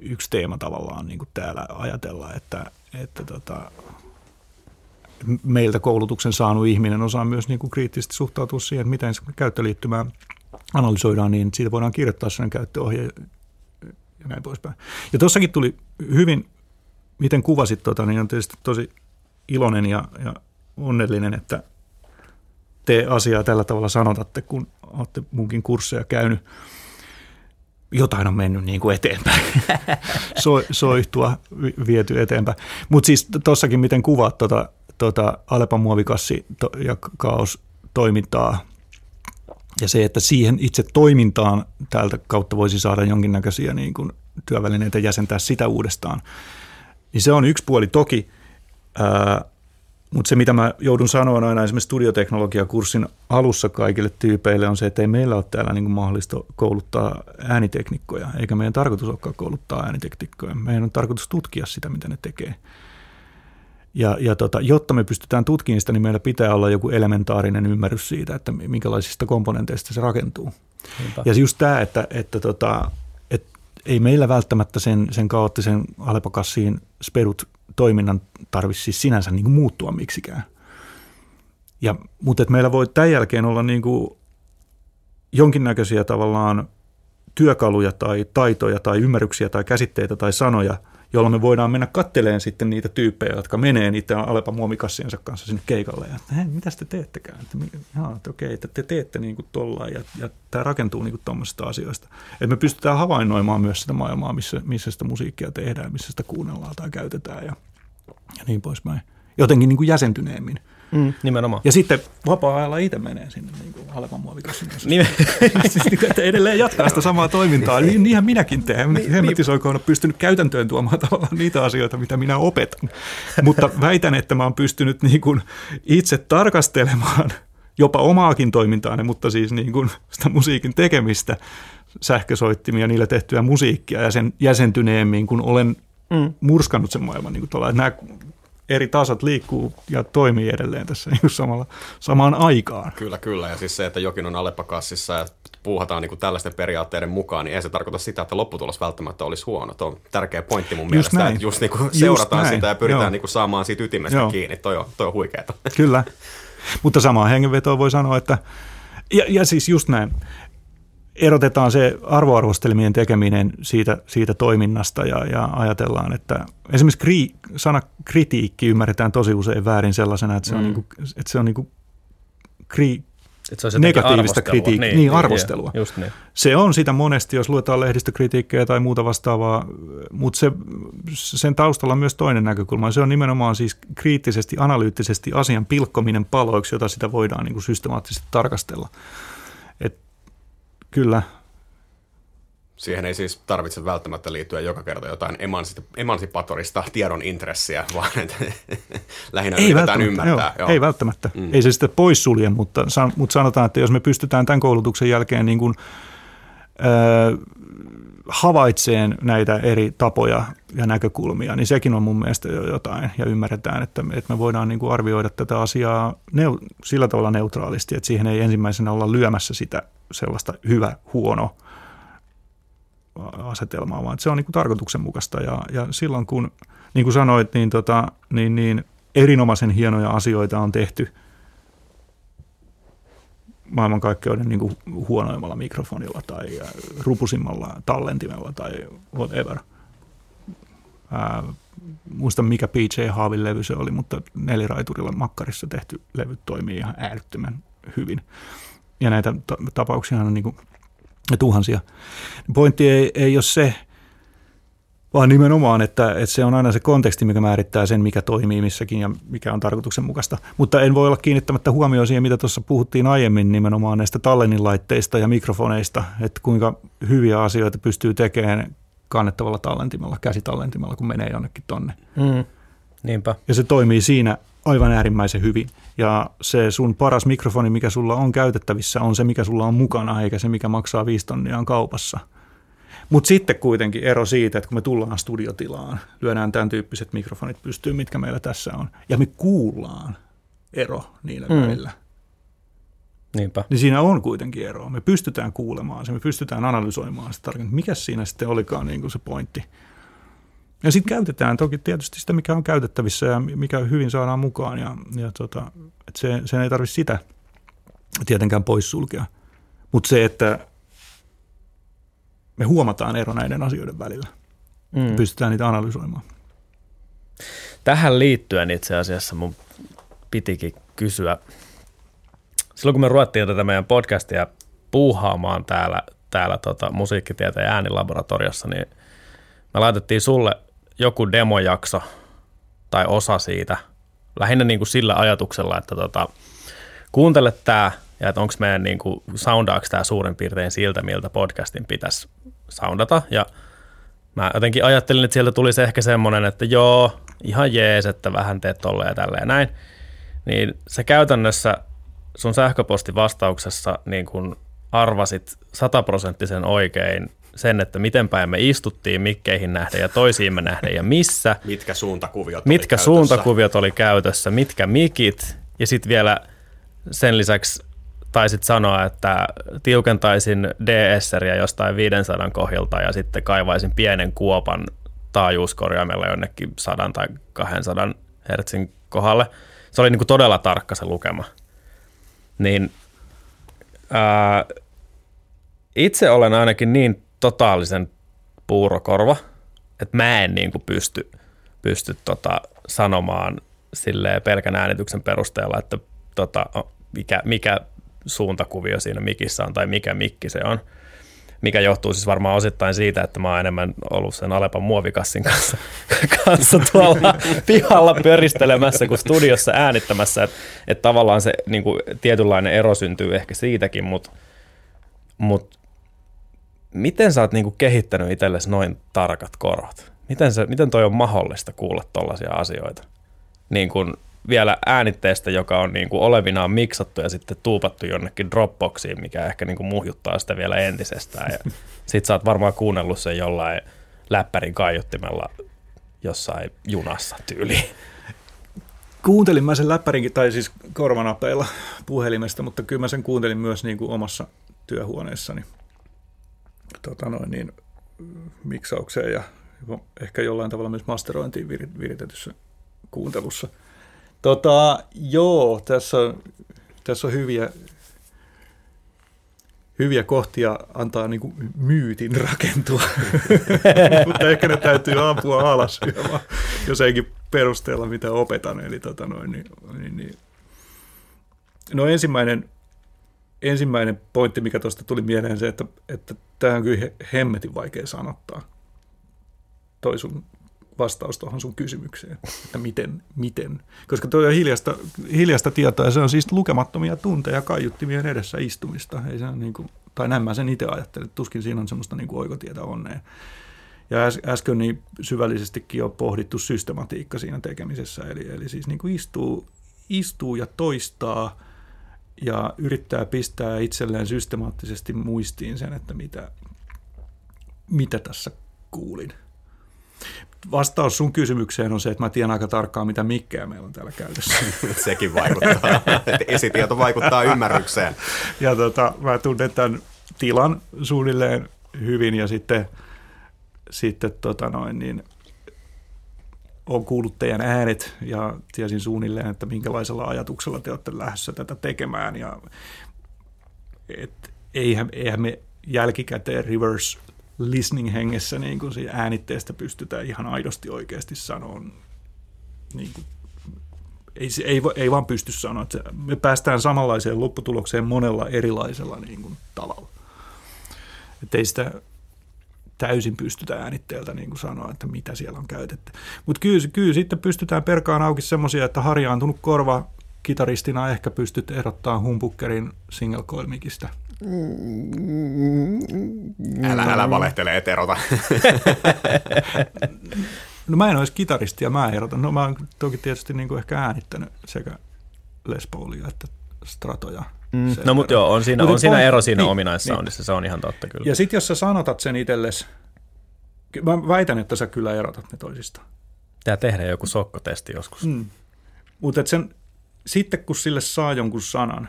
yksi teema tavallaan niin kuin täällä ajatella, että, että tota, meiltä koulutuksen saanut ihminen osaa myös niin kuin kriittisesti suhtautua siihen, että miten käyttöliittymää analysoidaan, niin siitä voidaan kirjoittaa sen käyttöohje ja näin poispäin. Ja tuossakin tuli hyvin, miten kuvasit, tota, niin on tietysti tosi iloinen ja, ja onnellinen, että te asiaa tällä tavalla sanotatte, kun olette munkin kursseja käynyt. Jotain on mennyt niin kuin eteenpäin, so, soihtua, viety eteenpäin. Mutta siis tuossakin, miten kuvaat tuota, tuota Alepan muovikassi to, ja kaos toimintaa ja se, että siihen itse toimintaan täältä kautta voisi saada jonkinnäköisiä niin kuin työvälineitä jäsentää sitä uudestaan, niin se on yksi puoli. Toki ää, mutta se, mitä mä joudun sanoa aina esimerkiksi studioteknologiakurssin alussa kaikille tyypeille, on se, että ei meillä ole täällä niin mahdollista kouluttaa ääniteknikkoja, eikä meidän tarkoitus olekaan kouluttaa ääniteknikkoja. Meidän on tarkoitus tutkia sitä, mitä ne tekee. Ja, ja tota, jotta me pystytään tutkimaan sitä, niin meillä pitää olla joku elementaarinen ymmärrys siitä, että minkälaisista komponenteista se rakentuu. Niinpä. Ja just tämä, että, että tota, et ei meillä välttämättä sen, sen kaoottisen alepakassiin spedut toiminnan tarvitsisi siis sinänsä niin kuin muuttua miksikään. Ja, mutta että meillä voi tämän jälkeen olla niin kuin jonkinnäköisiä tavallaan työkaluja tai taitoja tai ymmärryksiä tai käsitteitä tai sanoja, jolloin me voidaan mennä katteleen sitten niitä tyyppejä, jotka menee niiden Alepan muomikassiensa kanssa sinne keikalle. Ja että, hei, mitä te teettekään? Että, jaa, että okei, että te teette niin kuin tollaan ja, ja tämä rakentuu niin kuin tuommoisista asioista. Että me pystytään havainnoimaan myös sitä maailmaa, missä, missä sitä musiikkia tehdään, missä sitä kuunnellaan tai käytetään ja, ja niin poispäin. Jotenkin niin kuin jäsentyneemmin. Mm, nimenomaan. Ja sitten vapaa-ajalla itse menee sinne niin kuin Alepan muovikassin kanssa. Siis, niin että edelleen jatkaa sitä samaa toimintaa. Niin, niinhän minäkin teen. Niin, Hemmetisoikoon on pystynyt käytäntöön tuomaan tavallaan niitä asioita, mitä minä opetan. Mutta väitän, että mä oon pystynyt niin kuin itse tarkastelemaan jopa omaakin toimintaani, mutta siis niin kuin sitä musiikin tekemistä, sähkösoittimia, niillä tehtyä musiikkia ja sen jäsentyneemmin, kun olen mm. murskannut sen maailman. Niin kuin tuolla, että nämä eri tasat liikkuu ja toimii edelleen tässä niin samalla, samaan aikaan. Kyllä, kyllä. Ja siis se, että jokin on Aleppakassissa ja puuhataan niin kuin tällaisten periaatteiden mukaan, niin ei se tarkoita sitä, että lopputulos välttämättä olisi huono. Tuo on tärkeä pointti mun Just mielestä, näin. että just niin kuin Just seurataan näin. sitä ja pyritään Joo. niin kuin saamaan siitä ytimestä Joo. kiinni. Toi on, toi on huikeeta. Kyllä. Mutta samaa hengenvetoa voi sanoa, että, ja, ja siis just näin, erotetaan se arvoarvostelmien tekeminen siitä, siitä toiminnasta ja, ja ajatellaan, että esimerkiksi kri, sana kritiikki ymmärretään tosi usein väärin sellaisena, että se on, Mm. niin kuin, että se on niin kuin kri, Et se Negatiivista kritiikkiä. Niin, arvostelua. Just niin. Se on sitä monesti, jos luetaan lehdistökritiikkejä tai muuta vastaavaa, mutta se, sen taustalla on myös toinen näkökulma. Se on nimenomaan siis kriittisesti, analyyttisesti asian pilkkominen paloiksi, jota sitä voidaan niin kuin systemaattisesti tarkastella. Kyllä, Siihen ei siis tarvitse välttämättä liittyä joka kerta jotain emansi- emansipatorista tiedon intressiä, vaan että lähinnä ei yritetään ymmärtää. Joo, ei välttämättä. Mm. Ei se sitä poissulje, mutta, mutta sanotaan, että jos me pystytään tämän koulutuksen jälkeen niin kuin, ö, havaitseen näitä eri tapoja ja näkökulmia, niin sekin on mun mielestä jo jotain. Ja ymmärretään, että, että me voidaan niin kuin arvioida tätä asiaa neu, sillä tavalla neutraalisti, että siihen ei ensimmäisenä olla lyömässä sitä sellaista hyvä, huono asetelmaa, vaan se on niin kuin tarkoituksenmukaista. Ja, ja silloin kun, niin kuin sanoit, niin, tota, niin, niin erinomaisen hienoja asioita on tehty maailmankaikkeuden niin kuin huonoimmalla mikrofonilla tai rupusimmalla tallentimella tai whatever. Ää, muista mikä PJ Haavin levy se oli, mutta neliraiturilla makkarissa tehty levy toimii ihan äärettömän hyvin. Ja näitä ta- tapauksia on niin kuin tuhansia. Pointti ei, ei ole se, vaan nimenomaan, että, että se on aina se konteksti, mikä määrittää sen, mikä toimii missäkin ja mikä on tarkoituksenmukaista. Mutta en voi olla kiinnittämättä huomioon siihen, mitä tuossa puhuttiin aiemmin nimenomaan näistä tallenninlaitteista ja mikrofoneista, että kuinka hyviä asioita pystyy tekemään kannettavalla tallentimella, käsitallentimella, kun menee jonnekin tonne. Mm. Niinpä. Ja se toimii siinä aivan äärimmäisen hyvin. Ja se sun paras mikrofoni, mikä sulla on käytettävissä, on se, mikä sulla on mukana, eikä se, mikä maksaa viisi tonnia on kaupassa. Mutta sitten kuitenkin ero siitä, että kun me tullaan studiotilaan, lyödään tämän tyyppiset mikrofonit pystyyn, mitkä meillä tässä on, ja me kuullaan ero niillä Mm. mm. välillä. Niinpä. Niin siinä on kuitenkin ero. Me pystytään kuulemaan se, me pystytään analysoimaan sitä tarkemmin. Mikä siinä sitten olikaan niin kuin se pointti? Ja sitten käytetään toki tietysti sitä, mikä on käytettävissä ja mikä hyvin saadaan mukaan. Ja, ja tota, et se, sen ei tarvitse sitä tietenkään poissulkea. Mutta se, että me huomataan ero näiden asioiden välillä. Mm. Pystytään niitä analysoimaan. Tähän liittyen itse asiassa mun pitikin kysyä. Silloin kun me ruvettiin tätä meidän podcastia puuhaamaan täällä, täällä tota, musiikkitieteen äänilaboratoriossa, niin me laitettiin sulle joku demojakso tai osa siitä, lähinnä niin kuin sillä ajatuksella, että tota, kuuntele tämä ja että onko meidän niin kuin, soundaako tämä suurin piirtein siltä, miltä podcastin pitäisi soundata. Ja mä jotenkin ajattelin, että sieltä tulisi ehkä semmoinen, että joo, ihan jees, että vähän teet tolleen ja tälleen näin. Niin se käytännössä sun sähköpostivastauksessa niin kun arvasit sataprosenttisen oikein sen, että miten päin me istuttiin mikkeihin nähden ja toisiimme nähden ja missä, Mitkä suuntakuviot oli mitkä käytössä? suuntakuviot oli käytössä, mitkä mikit ja sitten vielä sen lisäksi taisit sanoa, että tiukentaisin DSRiä jostain 500 kohdilta ja sitten kaivaisin pienen kuopan taajuuskorjaimella jonnekin 100 tai 200 hertsin kohdalle. Se oli niin kuin todella tarkka se lukema. Niin ää, itse olen ainakin niin totaalisen puurokorva, että mä en niin kuin pysty, pysty tota sanomaan silleen pelkän äänityksen perusteella, että tota, mikä, mikä suuntakuvio siinä mikissä on tai mikä mikki se on mikä johtuu siis varmaan osittain siitä, että mä oon enemmän ollut sen Alepan muovikassin kanssa, kanssa tuolla pihalla pöristelemässä kuin studiossa äänittämässä, että et tavallaan se niin kuin, tietynlainen ero syntyy ehkä siitäkin, mutta mut, miten sä oot niin kuin, kehittänyt itsellesi noin tarkat korot? Miten, se, miten toi on mahdollista kuulla tollaisia asioita? Niin kuin, vielä äänitteestä, joka on niin kuin olevinaan miksattu ja sitten tuupattu jonnekin Dropboxiin, mikä ehkä niin kuin muhjuttaa sitä vielä entisestään. Ja sit sä oot varmaan kuunnellut sen jollain läppärin kaiuttimella jossain junassa tyyli. Kuuntelin mä sen läppärinkin, tai siis korvanapeilla puhelimesta, mutta kyllä mä sen kuuntelin myös niin kuin omassa työhuoneessani tota noin, niin, miksaukseen ja ehkä jollain tavalla myös masterointiin viritetyssä kuuntelussa – Tota, joo, tässä tässä on hyviä, hyviä kohtia antaa niin kuin myytin rakentua, mutta ehkä ne täytyy ampua alas, jos eikin perusteella mitä opetan. Eli tota noin, niin, niin, niin. No ensimmäinen, ensimmäinen pointti, mikä tuosta tuli mieleen, se, että, että tähän on kyllä hemmetin vaikea sanottaa toi sun vastaus tuohon sun kysymykseen, että miten, miten. Koska tuo on hiljasta, hiljasta tietoa ja se on siis lukemattomia tunteja kaiuttimien edessä istumista. Ei se niin kuin, tai näin mä sen itse ajattelen, että tuskin siinä on semmoista niin kuin oikotietä onnea. Ja äs, äsken niin syvällisestikin on pohdittu systematiikka siinä tekemisessä, eli, eli siis niin kuin istuu, istuu ja toistaa ja yrittää pistää itselleen systemaattisesti muistiin sen, että mitä, mitä tässä kuulin vastaus sun kysymykseen on se, että mä tiedän aika tarkkaan, mitä mikkejä meillä on täällä käytössä. Sekin vaikuttaa. Esitieto vaikuttaa ymmärrykseen. Ja tota, mä tunnen tämän tilan suunnilleen hyvin ja sitten, sitten tota noin, niin, on kuullut teidän äänet ja tiesin suunnilleen, että minkälaisella ajatuksella te olette lähdössä tätä tekemään. Ja, et, eihän, eihän me jälkikäteen reverse listening hengessä niin kuin äänitteestä pystytään ihan aidosti oikeasti sanomaan, niin kuin, ei, ei, ei vaan pysty sanoa, että me päästään samanlaiseen lopputulokseen monella erilaisella niin kuin, tavalla. Että ei sitä täysin pystytä äänitteeltä niin kuin sanoa, että mitä siellä on käytetty. Mutta kyllä, kyllä sitten pystytään perkaan auki semmoisia, että harjaantunut korva kitaristina ehkä pystyt erottamaan humpukkerin single coil mikistä – Älä, älä valehtele, et erota. no mä en olisi kitaristi ja mä erotan. No mä oon toki tietysti niin kuin ehkä äänittänyt sekä Les Paulia että Stratoja. Mm, no mutta joo, on siinä, on siinä ero siinä niin, ominaissoundissa, niin. se on ihan totta kyllä. Ja sitten jos sä sanotat sen itsellesi, mä väitän, että sä kyllä erotat ne toisista. Tää tehdä joku sokkotesti joskus. Mm. Mutta sen, sitten kun sille saa jonkun sanan,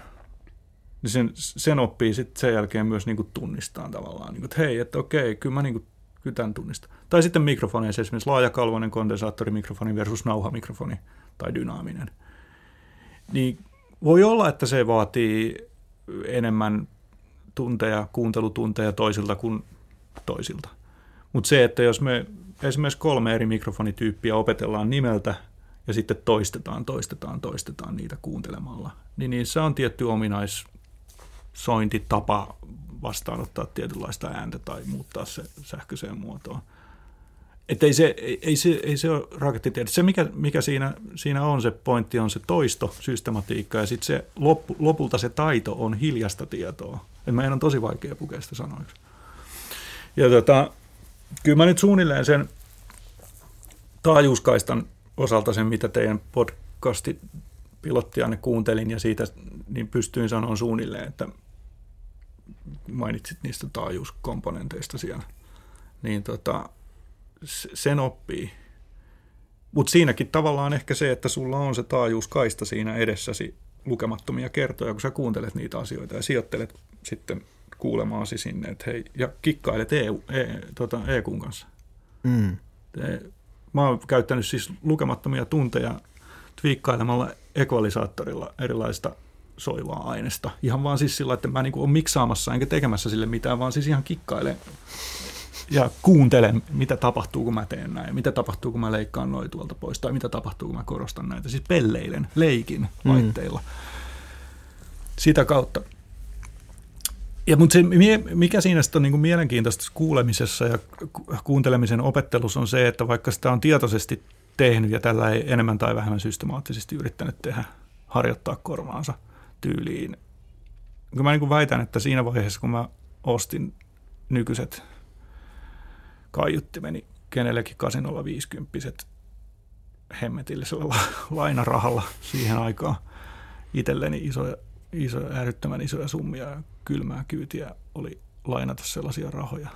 niin sen, sen oppii sitten sen jälkeen myös niin tunnistaa tavallaan, niin kuin, että hei, että okei, kyllä mä niin kuin, kyllä tämän tunnistan. Tai sitten mikrofoneissa esimerkiksi laajakalvoinen kondensaattorimikrofoni versus nauhamikrofoni tai dynaaminen. Niin voi olla, että se vaatii enemmän tunteja, kuuntelutunteja toisilta kuin toisilta. Mutta se, että jos me esimerkiksi kolme eri mikrofonityyppiä opetellaan nimeltä ja sitten toistetaan, toistetaan, toistetaan niitä kuuntelemalla, niin niissä on tietty ominais, sointitapa vastaanottaa tietynlaista ääntä tai muuttaa se sähköiseen muotoon. Että ei se, ei, ei, se, ei se ole rakettitiede. Se, mikä, mikä siinä, siinä on se pointti, on se toisto, systematiikka, ja sitten se loppu, lopulta se taito on hiljasta tietoa. Et meidän on tosi vaikea pukea sitä sanoiksi. Ja tota, kyllä mä nyt suunnilleen sen taajuuskaistan osalta sen, mitä teidän podcasti pilottianne kuuntelin ja siitä niin pystyin sanomaan suunnilleen, että mainitsit niistä taajuuskomponenteista siellä, niin tota, sen oppii. Mutta siinäkin tavallaan ehkä se, että sulla on se taajuuskaista siinä edessäsi lukemattomia kertoja, kun sä kuuntelet niitä asioita ja sijoittelet sitten kuulemaasi sinne, että hei, ja kikkailet EU, e, tota, EQn kanssa. Mm. Mä oon käyttänyt siis lukemattomia tunteja twiikkailemalla ekvalisaattorilla erilaista soivaa aineesta. Ihan vaan siis sillä, että mä niin olen miksaamassa enkä tekemässä sille mitään, vaan siis ihan kikkailen ja kuuntelen, mitä tapahtuu, kun mä teen näin, mitä tapahtuu, kun mä leikkaan noin tuolta pois, tai mitä tapahtuu, kun mä korostan näitä. Siis pelleilen, leikin laitteilla. Mm. Sitä kautta. Ja mutta se, mikä siinä on niin kuin mielenkiintoista kuulemisessa ja kuuntelemisen opettelussa on se, että vaikka sitä on tietoisesti tehnyt ja tällä ei enemmän tai vähemmän systemaattisesti yrittänyt tehdä, harjoittaa korvaansa tyyliin. Kun mä niin kuin väitän, että siinä vaiheessa, kun mä ostin nykyiset kaiuttimeni kenellekin 850 hemmetillisellä lainarahalla siihen aikaan itselleni isoja, isoja, äärettömän isoja summia ja kylmää kyytiä oli lainata sellaisia rahoja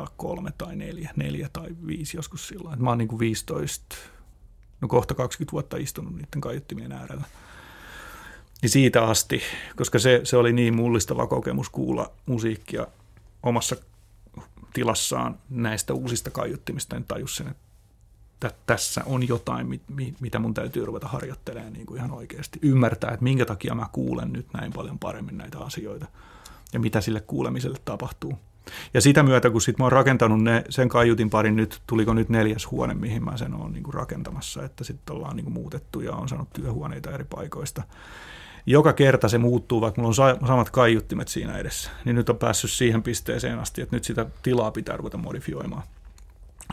2003 tai 4, 4 tai 5 joskus silloin. Mä oon niin kuin 15, no kohta 20 vuotta istunut niiden kaiuttimien äärellä. Niin siitä asti, koska se, se oli niin mullistava kokemus kuulla musiikkia omassa tilassaan näistä uusista kaiuttimista, en tajus sen, että tässä on jotain, mit, mitä mun täytyy ruveta harjoittelemaan niin kuin ihan oikeasti. Ymmärtää, että minkä takia mä kuulen nyt näin paljon paremmin näitä asioita ja mitä sille kuulemiselle tapahtuu. Ja sitä myötä, kun sit mä oon rakentanut ne, sen kaiutin parin, nyt tuliko nyt neljäs huone, mihin mä sen oon niin kuin rakentamassa, että sitten ollaan niin kuin muutettu ja on saanut työhuoneita eri paikoista. Joka kerta se muuttuu, vaikka mulla on samat kaiuttimet siinä edessä, niin nyt on päässyt siihen pisteeseen asti, että nyt sitä tilaa pitää ruveta modifioimaan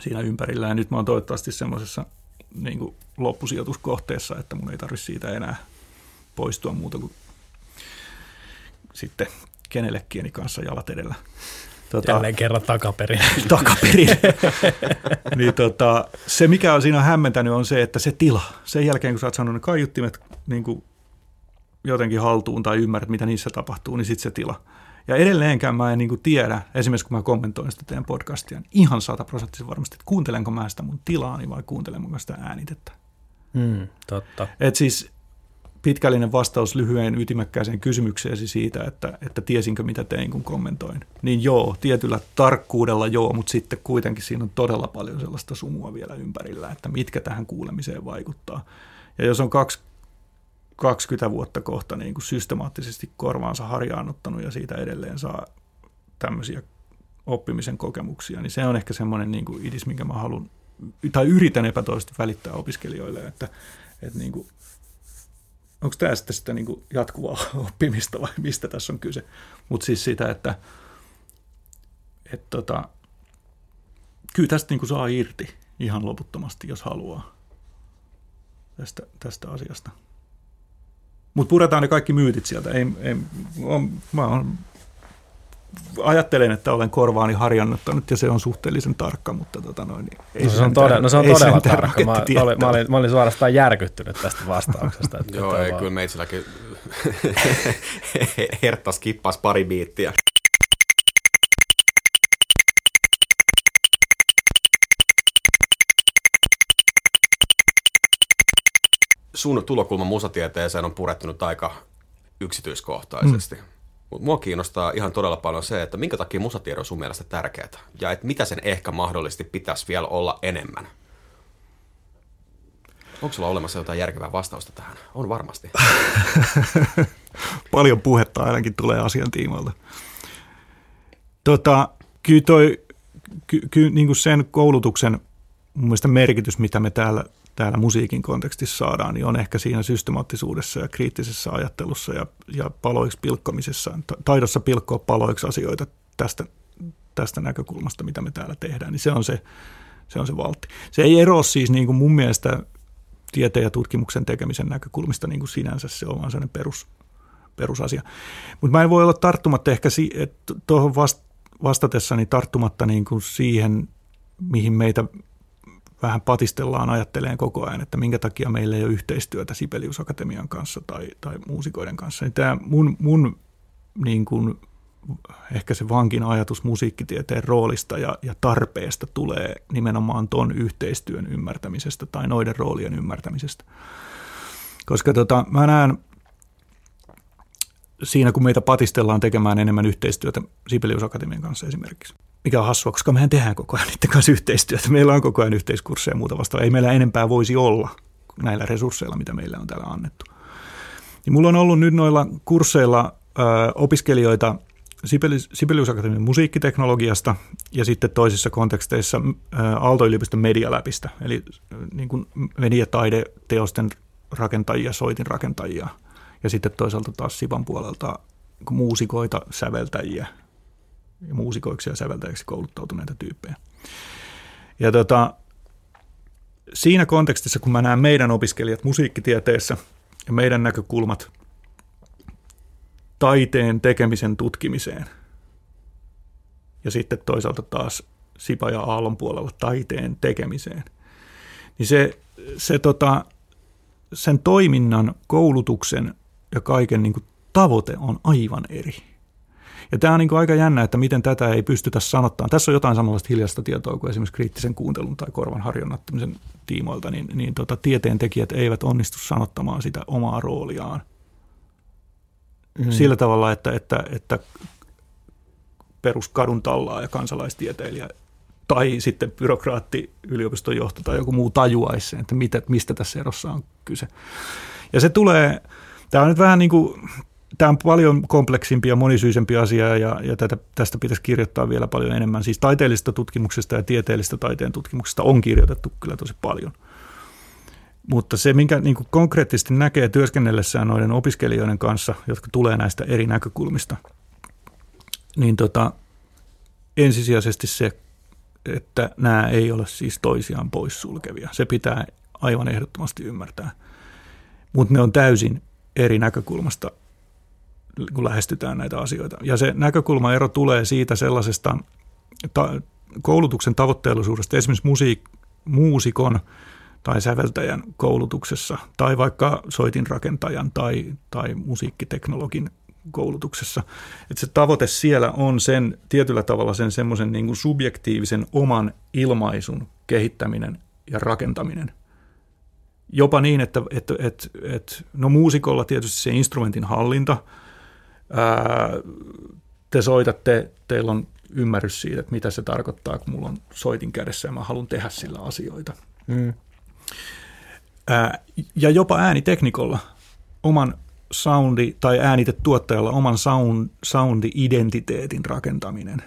siinä ympärillä. Ja nyt mä oon toivottavasti semmoisessa niin loppusijoituskohteessa, että mun ei tarvitse siitä enää poistua muuta kuin sitten kenellekieni kanssa jalat edellä. Tota, Jälleen kerran takaperin. takaperin. niin tota, se, mikä on siinä hämmentänyt, on se, että se tila, sen jälkeen kun sä oot saanut ne kaiuttimet niin kuin jotenkin haltuun tai ymmärrät, mitä niissä tapahtuu, niin sitten se tila. Ja edelleenkään mä en niin kuin tiedä, esimerkiksi kun mä kommentoin sitä teidän podcastia, niin ihan sataprosenttisesti varmasti, että kuuntelenko mä sitä mun tilaani vai kuuntelenko mä sitä äänitettä. Mm, totta. Et siis pitkällinen vastaus lyhyen ytimekkääseen kysymykseesi siitä, että, että tiesinkö mitä tein, kun kommentoin. Niin joo, tietyllä tarkkuudella joo, mutta sitten kuitenkin siinä on todella paljon sellaista sumua vielä ympärillä, että mitkä tähän kuulemiseen vaikuttaa. Ja jos on kaksi 20 vuotta kohta niin kuin systemaattisesti korvaansa harjaannuttanut ja siitä edelleen saa tämmöisiä oppimisen kokemuksia, niin se on ehkä semmoinen niin kuin idis, minkä mä haluan, tai yritän epätoisesti välittää opiskelijoille, että, että niin kuin, onko tämä sitten sitä niin jatkuvaa oppimista vai mistä tässä on kyse. Mutta siis sitä, että, että tota, kyllä tästä niin saa irti ihan loputtomasti, jos haluaa tästä, tästä asiasta. Mutta puretaan ne kaikki myytit sieltä. Ei, ei, on, mä on, ajattelen, että olen korvaani harjannuttanut ja se on suhteellisen tarkka, mutta tota noin, niin ei no, se, on todella, no se on todella tarkka. Mä, mä, olin, mä, olin, mä olin suorastaan järkyttynyt tästä vastauksesta. Että Joo, ei, vaan... kyllä meitsilläkin herttas kippas pari biittiä. sun tulokulma musatieteeseen on purettunut aika yksityiskohtaisesti. Mm. Mutta mua kiinnostaa ihan todella paljon se, että minkä takia musatiedo on sun mielestä tärkeää ja että mitä sen ehkä mahdollisesti pitäisi vielä olla enemmän. Onko sulla olemassa jotain järkevää vastausta tähän? On varmasti. Paljon puhetta ainakin tulee asian tiimoilta. Tota, kyllä, toi, ky, ky, niin sen koulutuksen mun merkitys, mitä me täällä täällä musiikin kontekstissa saadaan, niin on ehkä siinä systemaattisuudessa ja kriittisessä ajattelussa ja, ja paloiksi pilkkomisessa, taidossa pilkkoa paloiksi asioita tästä, tästä näkökulmasta, mitä me täällä tehdään, niin se on se, se, on se valtti. Se ei eroa siis niin kuin mun mielestä tieteen ja tutkimuksen tekemisen näkökulmista niin kuin sinänsä, se on vaan sellainen perus, perusasia. Mutta mä en voi olla tarttumatta ehkä si- tuohon vast- vastatessani tarttumatta niin kuin siihen, mihin meitä vähän patistellaan ajatteleen koko ajan, että minkä takia meillä ei ole yhteistyötä Sibelius Akatemian kanssa tai, tai muusikoiden kanssa. Niin tämä mun, mun niin kuin, ehkä se vankin ajatus musiikkitieteen roolista ja, ja tarpeesta tulee nimenomaan ton yhteistyön ymmärtämisestä tai noiden roolien ymmärtämisestä. Koska tota, mä näen siinä, kun meitä patistellaan tekemään enemmän yhteistyötä Sibelius Akatemian kanssa esimerkiksi, mikä on hassua, koska mehän tehdään koko ajan niiden kanssa yhteistyötä. Meillä on koko ajan yhteiskursseja ja muuta vastaan. Ei meillä enempää voisi olla näillä resursseilla, mitä meillä on täällä annettu. Ja mulla on ollut nyt noilla kursseilla ö, opiskelijoita, Sibelius Akatemian musiikkiteknologiasta ja sitten toisissa konteksteissa Aalto-yliopiston medialäpistä, eli niin kuin mediataideteosten rakentajia, soitin rakentajia ja sitten toisaalta taas Sivan puolelta muusikoita, säveltäjiä ja muusikoiksi ja säveltäjiksi kouluttautuneita tyyppejä. Ja tota, siinä kontekstissa, kun mä näen meidän opiskelijat musiikkitieteessä ja meidän näkökulmat taiteen tekemisen tutkimiseen ja sitten toisaalta taas Sipa ja Aallon puolella taiteen tekemiseen, niin se, se tota, sen toiminnan, koulutuksen ja kaiken niin kuin tavoite on aivan eri. Ja tämä on niin kuin aika jännä, että miten tätä ei pystytä sanottaa. Tässä on jotain samanlaista hiljaista tietoa kuin esimerkiksi kriittisen kuuntelun tai korvan harjonnattamisen tiimoilta, niin, niin tota, tieteen tekijät eivät onnistu sanottamaan sitä omaa rooliaan mm. sillä tavalla, että, että, että peruskadun tallaa ja kansalaistieteilijä tai sitten byrokraatti, yliopiston johto tai joku muu tajuaisi sen, että mitä, mistä tässä erossa on kyse. Ja se tulee, tämä on nyt vähän niin kuin, tämä on paljon kompleksimpi ja monisyisempi asia ja, ja tätä, tästä pitäisi kirjoittaa vielä paljon enemmän. Siis taiteellisesta tutkimuksesta ja tieteellistä taiteen tutkimuksesta on kirjoitettu kyllä tosi paljon. Mutta se, minkä niin kuin konkreettisesti näkee työskennellessään noiden opiskelijoiden kanssa, jotka tulee näistä eri näkökulmista, niin tota, ensisijaisesti se, että nämä ei ole siis toisiaan poissulkevia. Se pitää aivan ehdottomasti ymmärtää. Mutta ne on täysin näkökulmasta kun lähestytään näitä asioita. Ja se näkökulmaero tulee siitä sellaisesta ta- koulutuksen tavoitteellisuudesta, esimerkiksi musiik- muusikon tai säveltäjän koulutuksessa, tai vaikka soitinrakentajan tai, tai musiikkiteknologin koulutuksessa. Että se tavoite siellä on sen tietyllä tavalla sen semmoisen niin subjektiivisen oman ilmaisun kehittäminen ja rakentaminen – jopa niin, että, että, että, että no muusikolla tietysti se instrumentin hallinta, ää, te soitatte, teillä on ymmärrys siitä, että mitä se tarkoittaa, kun mulla on soitin kädessä ja mä haluan tehdä sillä asioita. Mm. Ää, ja jopa ääniteknikolla oman soundi- tai äänitetuottajalla oman sound, soundi-identiteetin rakentaminen.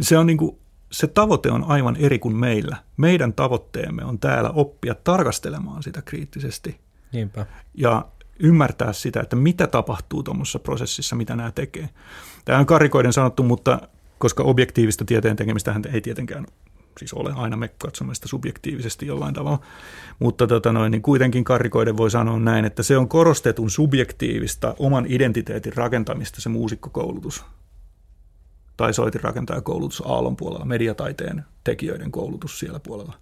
Se on niin kuin se tavoite on aivan eri kuin meillä. Meidän tavoitteemme on täällä oppia tarkastelemaan sitä kriittisesti. Niinpä. Ja ymmärtää sitä, että mitä tapahtuu tuommoisessa prosessissa, mitä nämä tekee. Tämä on karikoiden sanottu, mutta koska objektiivista tieteen tekemistä ei tietenkään siis ole, aina me katsomme sitä subjektiivisesti jollain tavalla, mutta tota noin, niin kuitenkin karikoiden voi sanoa näin, että se on korostetun subjektiivista oman identiteetin rakentamista se muusikkokoulutus tai soitinrakentajakoulutus Aallon puolella, mediataiteen tekijöiden koulutus siellä puolella.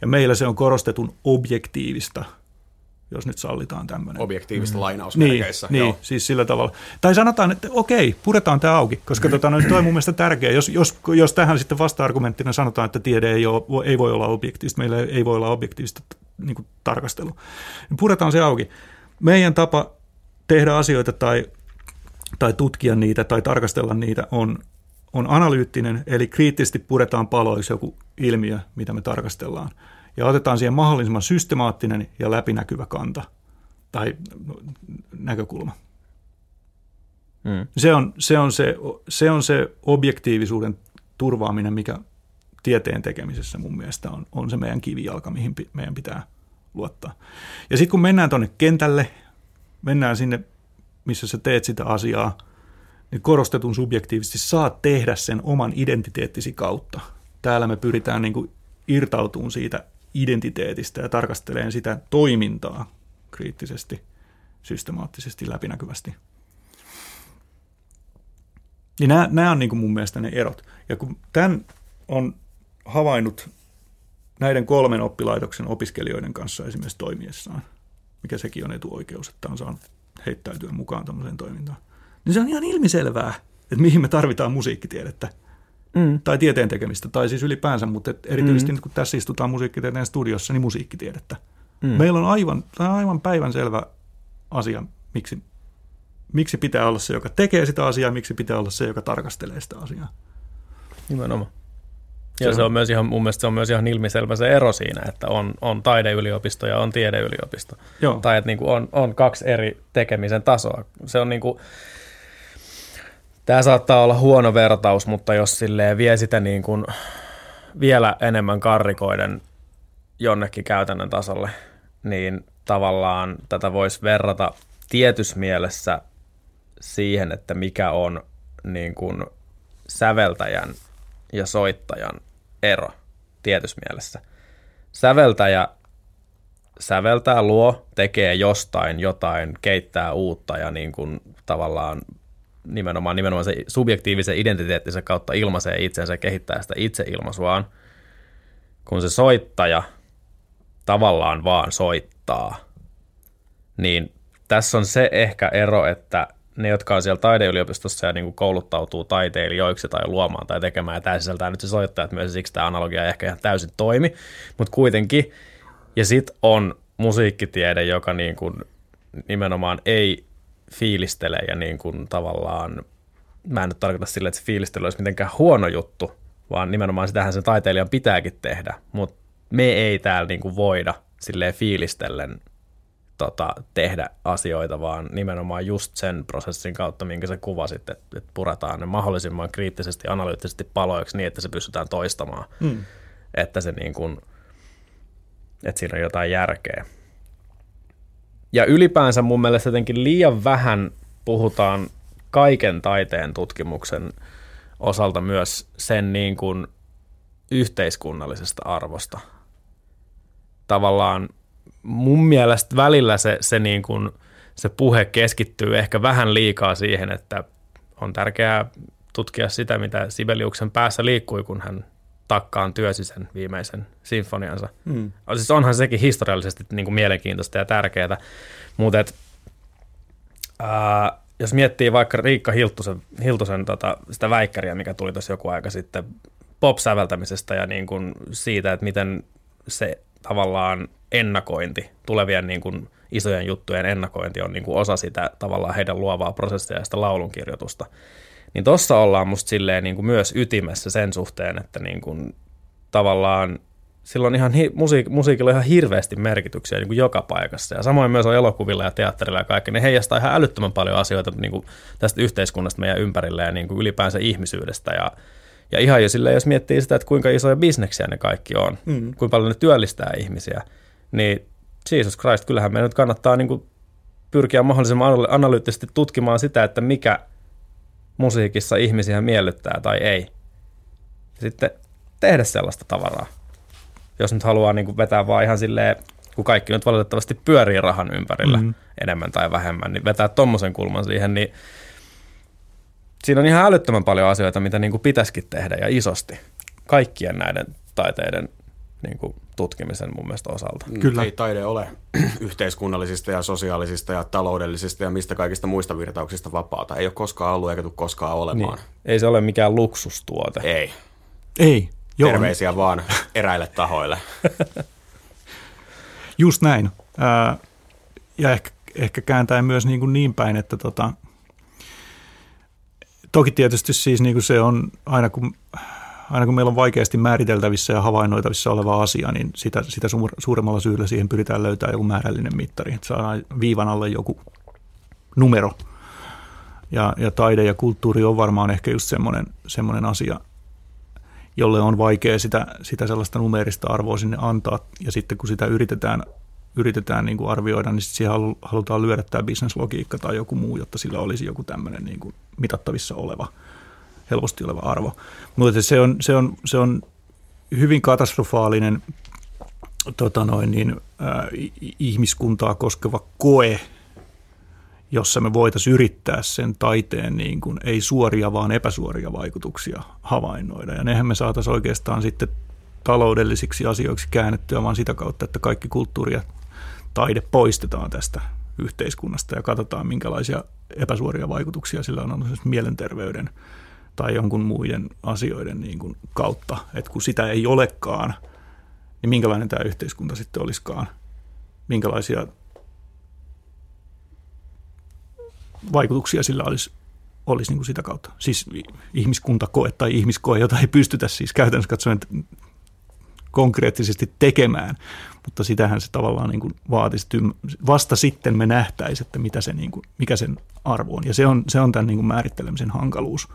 Ja meillä se on korostetun objektiivista, jos nyt sallitaan tämmöinen. Objektiivista mm. lainausmerkeissä. Niin, niin, siis sillä tavalla. Tai sanotaan, että okei, puretaan tämä auki, koska tota, no, toi on mun mielestä tärkeä. Jos, jos, jos tähän sitten vasta-argumenttina sanotaan, että tiede ei, ole, ei voi olla objektiivista, meillä ei voi olla objektiivista niin kuin, tarkastelua, niin puretaan se auki. Meidän tapa tehdä asioita tai, tai tutkia niitä tai tarkastella niitä on on analyyttinen, eli kriittisesti puretaan paloiksi joku ilmiö, mitä me tarkastellaan. Ja otetaan siihen mahdollisimman systemaattinen ja läpinäkyvä kanta tai näkökulma. Mm. Se, on, se, on se, se on se objektiivisuuden turvaaminen, mikä tieteen tekemisessä mun mielestä on, on se meidän kivijalka, mihin meidän pitää luottaa. Ja sitten kun mennään tuonne kentälle, mennään sinne, missä sä teet sitä asiaa – korostetun subjektiivisesti saat tehdä sen oman identiteettisi kautta. Täällä me pyritään niin kuin irtautumaan siitä identiteetistä ja tarkasteleen sitä toimintaa kriittisesti, systemaattisesti, läpinäkyvästi. Niin nämä, nämä on niin kuin mun mielestä ne erot. Ja kun tämän on havainnut näiden kolmen oppilaitoksen opiskelijoiden kanssa esimerkiksi toimiessaan, mikä sekin on etuoikeus, että on saanut heittäytyä mukaan tämmöiseen toimintaan – niin se on ihan ilmiselvää, että mihin me tarvitaan musiikkitiedettä. Mm. Tai tieteen tekemistä, tai siis ylipäänsä, mutta erityisesti mm. nyt kun tässä istutaan musiikkitieteen studiossa, niin musiikkitiedettä. Mm. Meillä on aivan, aivan päivän selvä asia, miksi, miksi pitää olla se, joka tekee sitä asiaa, miksi pitää olla se, joka tarkastelee sitä asiaa. Nimenomaan. Ja se on, se on myös ihan, mun mielestä se on myös ihan ilmiselvä se ero siinä, että on, on taideyliopisto ja on tiedeyliopisto. Joo. Tai että niin kuin on, on kaksi eri tekemisen tasoa. Se on niin kuin, Tämä saattaa olla huono vertaus, mutta jos silleen vie sitä niin kuin vielä enemmän karrikoiden jonnekin käytännön tasolle, niin tavallaan tätä voisi verrata tietyssä mielessä siihen, että mikä on niin kuin säveltäjän ja soittajan ero tietyssä mielessä. Säveltäjä säveltää, luo, tekee jostain jotain, keittää uutta ja niin kuin tavallaan nimenomaan, nimenomaan se subjektiivisen identiteettinsä kautta ilmaisee itsensä ja kehittää sitä itseilmaisuaan, kun se soittaja tavallaan vaan soittaa, niin tässä on se ehkä ero, että ne, jotka on siellä taideyliopistossa ja niin kuin kouluttautuu taiteilijoiksi tai luomaan tai tekemään, ja tämä sisältää nyt se soittajat myös, siksi tämä analogia ei ehkä ihan täysin toimi, mutta kuitenkin, ja sitten on musiikkitiede, joka niin kuin nimenomaan ei fiilistele ja niin kuin tavallaan, mä en nyt tarkoita sille, että se fiilistely olisi mitenkään huono juttu, vaan nimenomaan sitähän sen taiteilijan pitääkin tehdä, mutta me ei täällä niin kuin voida silleen fiilistellen tota, tehdä asioita, vaan nimenomaan just sen prosessin kautta, minkä sä kuvasit, että, että puretaan ne mahdollisimman kriittisesti, analyyttisesti paloiksi niin, että se pystytään toistamaan. Mm. Että se niin kuin, että siinä on jotain järkeä. Ja ylipäänsä mun mielestä jotenkin liian vähän puhutaan kaiken taiteen tutkimuksen osalta myös sen niin kuin yhteiskunnallisesta arvosta. Tavallaan mun mielestä välillä se, se, niin kuin, se puhe keskittyy ehkä vähän liikaa siihen, että on tärkeää tutkia sitä, mitä Sibeliuksen päässä liikkui, kun hän takkaan työsi sen viimeisen sinfoniansa. Mm. Siis onhan sekin historiallisesti niin kuin mielenkiintoista ja tärkeää, mutta et, ää, jos miettii vaikka Riikka Hiltusen, Hiltusen tota, sitä väikkäriä, mikä tuli tuossa joku aika sitten pop-säveltämisestä ja niin kuin siitä, että miten se tavallaan ennakointi, tulevien niin kuin isojen juttujen ennakointi on niin kuin osa sitä tavallaan heidän luovaa prosessia ja sitä laulunkirjoitusta. Niin tossa ollaan musta silleen niin kuin myös ytimessä sen suhteen, että niin kuin tavallaan silloin ihan hi- musiik- musiikilla on ihan hirveästi merkityksiä niin kuin joka paikassa. Ja samoin myös on elokuvilla ja teatterilla ja kaikki. Ne heijastaa ihan älyttömän paljon asioita niin kuin tästä yhteiskunnasta meidän ympärillä ja niin kuin ylipäänsä ihmisyydestä. Ja, ja ihan jo silleen, jos miettii sitä, että kuinka isoja bisneksiä ne kaikki on, mm. kuinka paljon ne työllistää ihmisiä, niin Jesus Christ, kyllähän meidän nyt kannattaa niin kuin pyrkiä mahdollisimman analyyttisesti tutkimaan sitä, että mikä musiikissa ihmisiä miellyttää tai ei. Sitten tehdä sellaista tavaraa jos nyt haluaa niin kuin vetää vaan ihan silleen, kun kaikki nyt valitettavasti pyörii rahan ympärillä mm-hmm. enemmän tai vähemmän, niin vetää tommosen kulman siihen, niin siinä on ihan älyttömän paljon asioita, mitä niin kuin pitäisikin tehdä ja isosti kaikkien näiden taiteiden niin kuin tutkimisen mun mielestä osalta. Mm, Kyllä. Ei taide ole yhteiskunnallisista ja sosiaalisista ja taloudellisista ja mistä kaikista muista virtauksista vapaata. Ei ole koskaan ollut eikä tule koskaan olemaan. Niin. Ei se ole mikään luksustuote. Ei. Ei. Joo. Terveisiä vaan eräille tahoille. Just näin. Ja ehkä, ehkä kääntää myös niin, kuin niin päin, että tota, toki tietysti siis niin kuin se on aina kun, aina kun meillä on vaikeasti määriteltävissä ja havainnoitavissa oleva asia, niin sitä, sitä suuremmalla syyllä siihen pyritään löytämään joku määrällinen mittari, että saadaan viivan alle joku numero. Ja, ja taide ja kulttuuri on varmaan ehkä just semmoinen, semmoinen asia – jolle on vaikea sitä, sitä sellaista numerista arvoa sinne antaa. Ja sitten kun sitä yritetään, yritetään niin kuin arvioida, niin sitten siihen halutaan lyödä tämä bisneslogiikka tai joku muu, jotta sillä olisi joku tämmöinen niin kuin mitattavissa oleva, helposti oleva arvo. Mutta se on, se on, se on hyvin katastrofaalinen tota noin, niin, äh, ihmiskuntaa koskeva koe jossa me voitaisiin yrittää sen taiteen niin kuin, ei suoria, vaan epäsuoria vaikutuksia havainnoida. Ja nehän me saataisiin oikeastaan sitten taloudellisiksi asioiksi käännettyä vaan sitä kautta, että kaikki kulttuuri ja taide poistetaan tästä yhteiskunnasta ja katsotaan, minkälaisia epäsuoria vaikutuksia sillä on ollut mielenterveyden tai jonkun muiden asioiden niin kuin kautta. Että kun sitä ei olekaan, niin minkälainen tämä yhteiskunta sitten olisikaan, minkälaisia vaikutuksia sillä olisi, olisi niin kuin sitä kautta. Siis ihmiskuntakoe tai ihmiskoe, jota ei pystytä siis käytännössä katsoen konkreettisesti tekemään, mutta sitähän se tavallaan niin kuin vaatisi. Vasta sitten me nähtäisiin, että mitä se, niin kuin, mikä sen arvo on. Ja se on, se on tämän niin kuin määrittelemisen hankaluus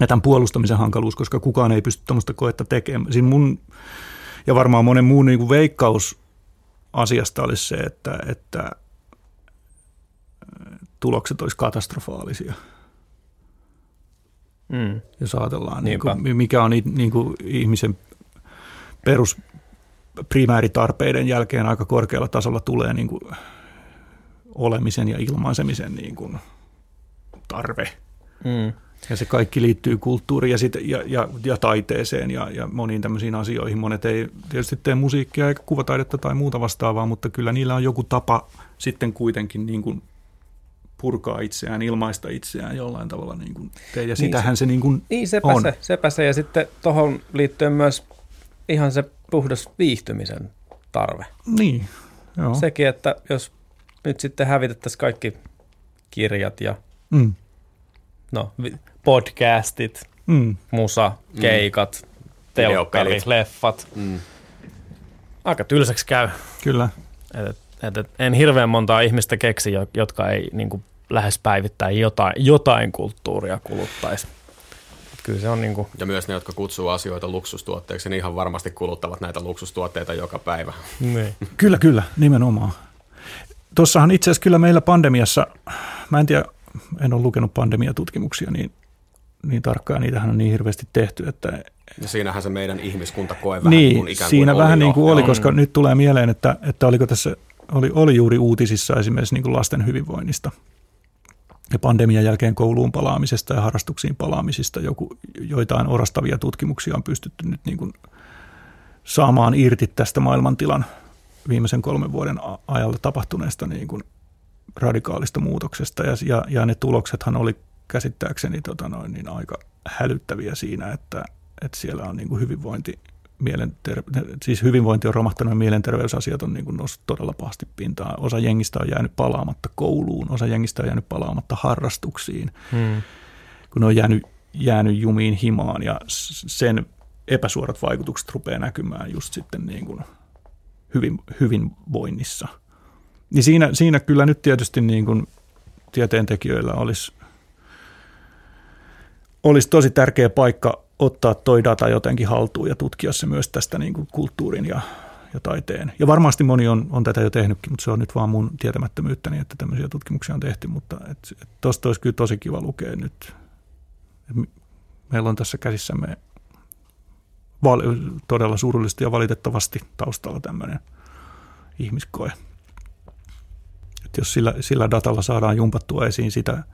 ja tämän puolustamisen hankaluus, koska kukaan ei pysty tuommoista koetta tekemään. Siinä mun, ja varmaan monen muun niin kuin veikkaus asiasta olisi se, että, että tulokset olisi katastrofaalisia. Mm. Jos ajatellaan, niin kuin, mikä on niin kuin ihmisen perus primääritarpeiden jälkeen aika korkealla tasolla tulee niin kuin olemisen ja ilmaisemisen niin kuin tarve. Mm. Ja se kaikki liittyy kulttuuriin ja, sit, ja, ja, ja taiteeseen ja, ja moniin tämmöisiin asioihin. Monet ei tietysti tee musiikkia eikä kuvataidetta tai muuta vastaavaa, mutta kyllä niillä on joku tapa sitten kuitenkin niin kuin purkaa itseään, ilmaista itseään jollain tavalla niin kuin tee. Ja niin sitähän se, se niin kuin niin, sepä on. Se, sepä se. Ja sitten tuohon liittyen myös ihan se puhdas viihtymisen tarve. Niin, joo. Sekin, että jos nyt sitten hävitettäisiin kaikki kirjat ja mm. no, podcastit, mm. musa, mm. keikat, mm. telkkari, leffat. Mm. Aika tylsäksi käy. Kyllä. Et, et, et, en hirveän montaa ihmistä keksi, jotka ei niin kuin, lähes päivittäin jotain, jotain kulttuuria kuluttaisi. Kyllä se on niin kuin... Ja myös ne, jotka kutsuu asioita luksustuotteiksi, niin ihan varmasti kuluttavat näitä luksustuotteita joka päivä. Niin. kyllä, kyllä, nimenomaan. Tuossahan itse asiassa kyllä meillä pandemiassa, mä en tiedä, en ole lukenut pandemiatutkimuksia niin, niin tarkkaan, niitähän on niin hirveästi tehty, että ja siinähän se meidän ihmiskuntakoe vähän niin, kuin ikään kuin siinä oli vähän jo. niin kuin oli, koska mm. nyt tulee mieleen, että, että oliko tässä, oli, oli juuri uutisissa esimerkiksi niin kuin lasten hyvinvoinnista ja pandemian jälkeen kouluun palaamisesta ja harrastuksiin palaamisista. Joku, joitain orastavia tutkimuksia on pystytty nyt niin kuin saamaan irti tästä maailmantilan viimeisen kolmen vuoden ajalla tapahtuneesta niin kuin radikaalista muutoksesta. Ja, ja, ja ne tuloksethan oli käsittääkseni tota noin, niin aika hälyttäviä siinä, että, että siellä on niin kuin hyvinvointi mielenter- siis hyvinvointi on romahtanut ja mielenterveysasiat on niin kuin noussut todella pahasti pintaan. Osa jengistä on jäänyt palaamatta kouluun, osa jengistä on jäänyt palaamatta harrastuksiin, hmm. kun ne on jäänyt, jäänyt jumiin himaan ja sen epäsuorat vaikutukset rupeaa näkymään just sitten niin kuin hyvin, hyvinvoinnissa. Niin siinä, siinä kyllä nyt tietysti niin kuin tieteentekijöillä olisi, olisi tosi tärkeä paikka ottaa toi data jotenkin haltuun ja tutkia se myös tästä niin kuin kulttuurin ja, ja taiteen. Ja varmasti moni on, on tätä jo tehnytkin, mutta se on nyt vaan mun tietämättömyyttäni, että tämmöisiä tutkimuksia on tehty, mutta tuosta olisi kyllä tosi kiva lukea nyt. Meillä on tässä käsissämme val, todella surullisesti ja valitettavasti taustalla tämmöinen ihmiskoe. Et jos sillä, sillä datalla saadaan jumpattua esiin sitä,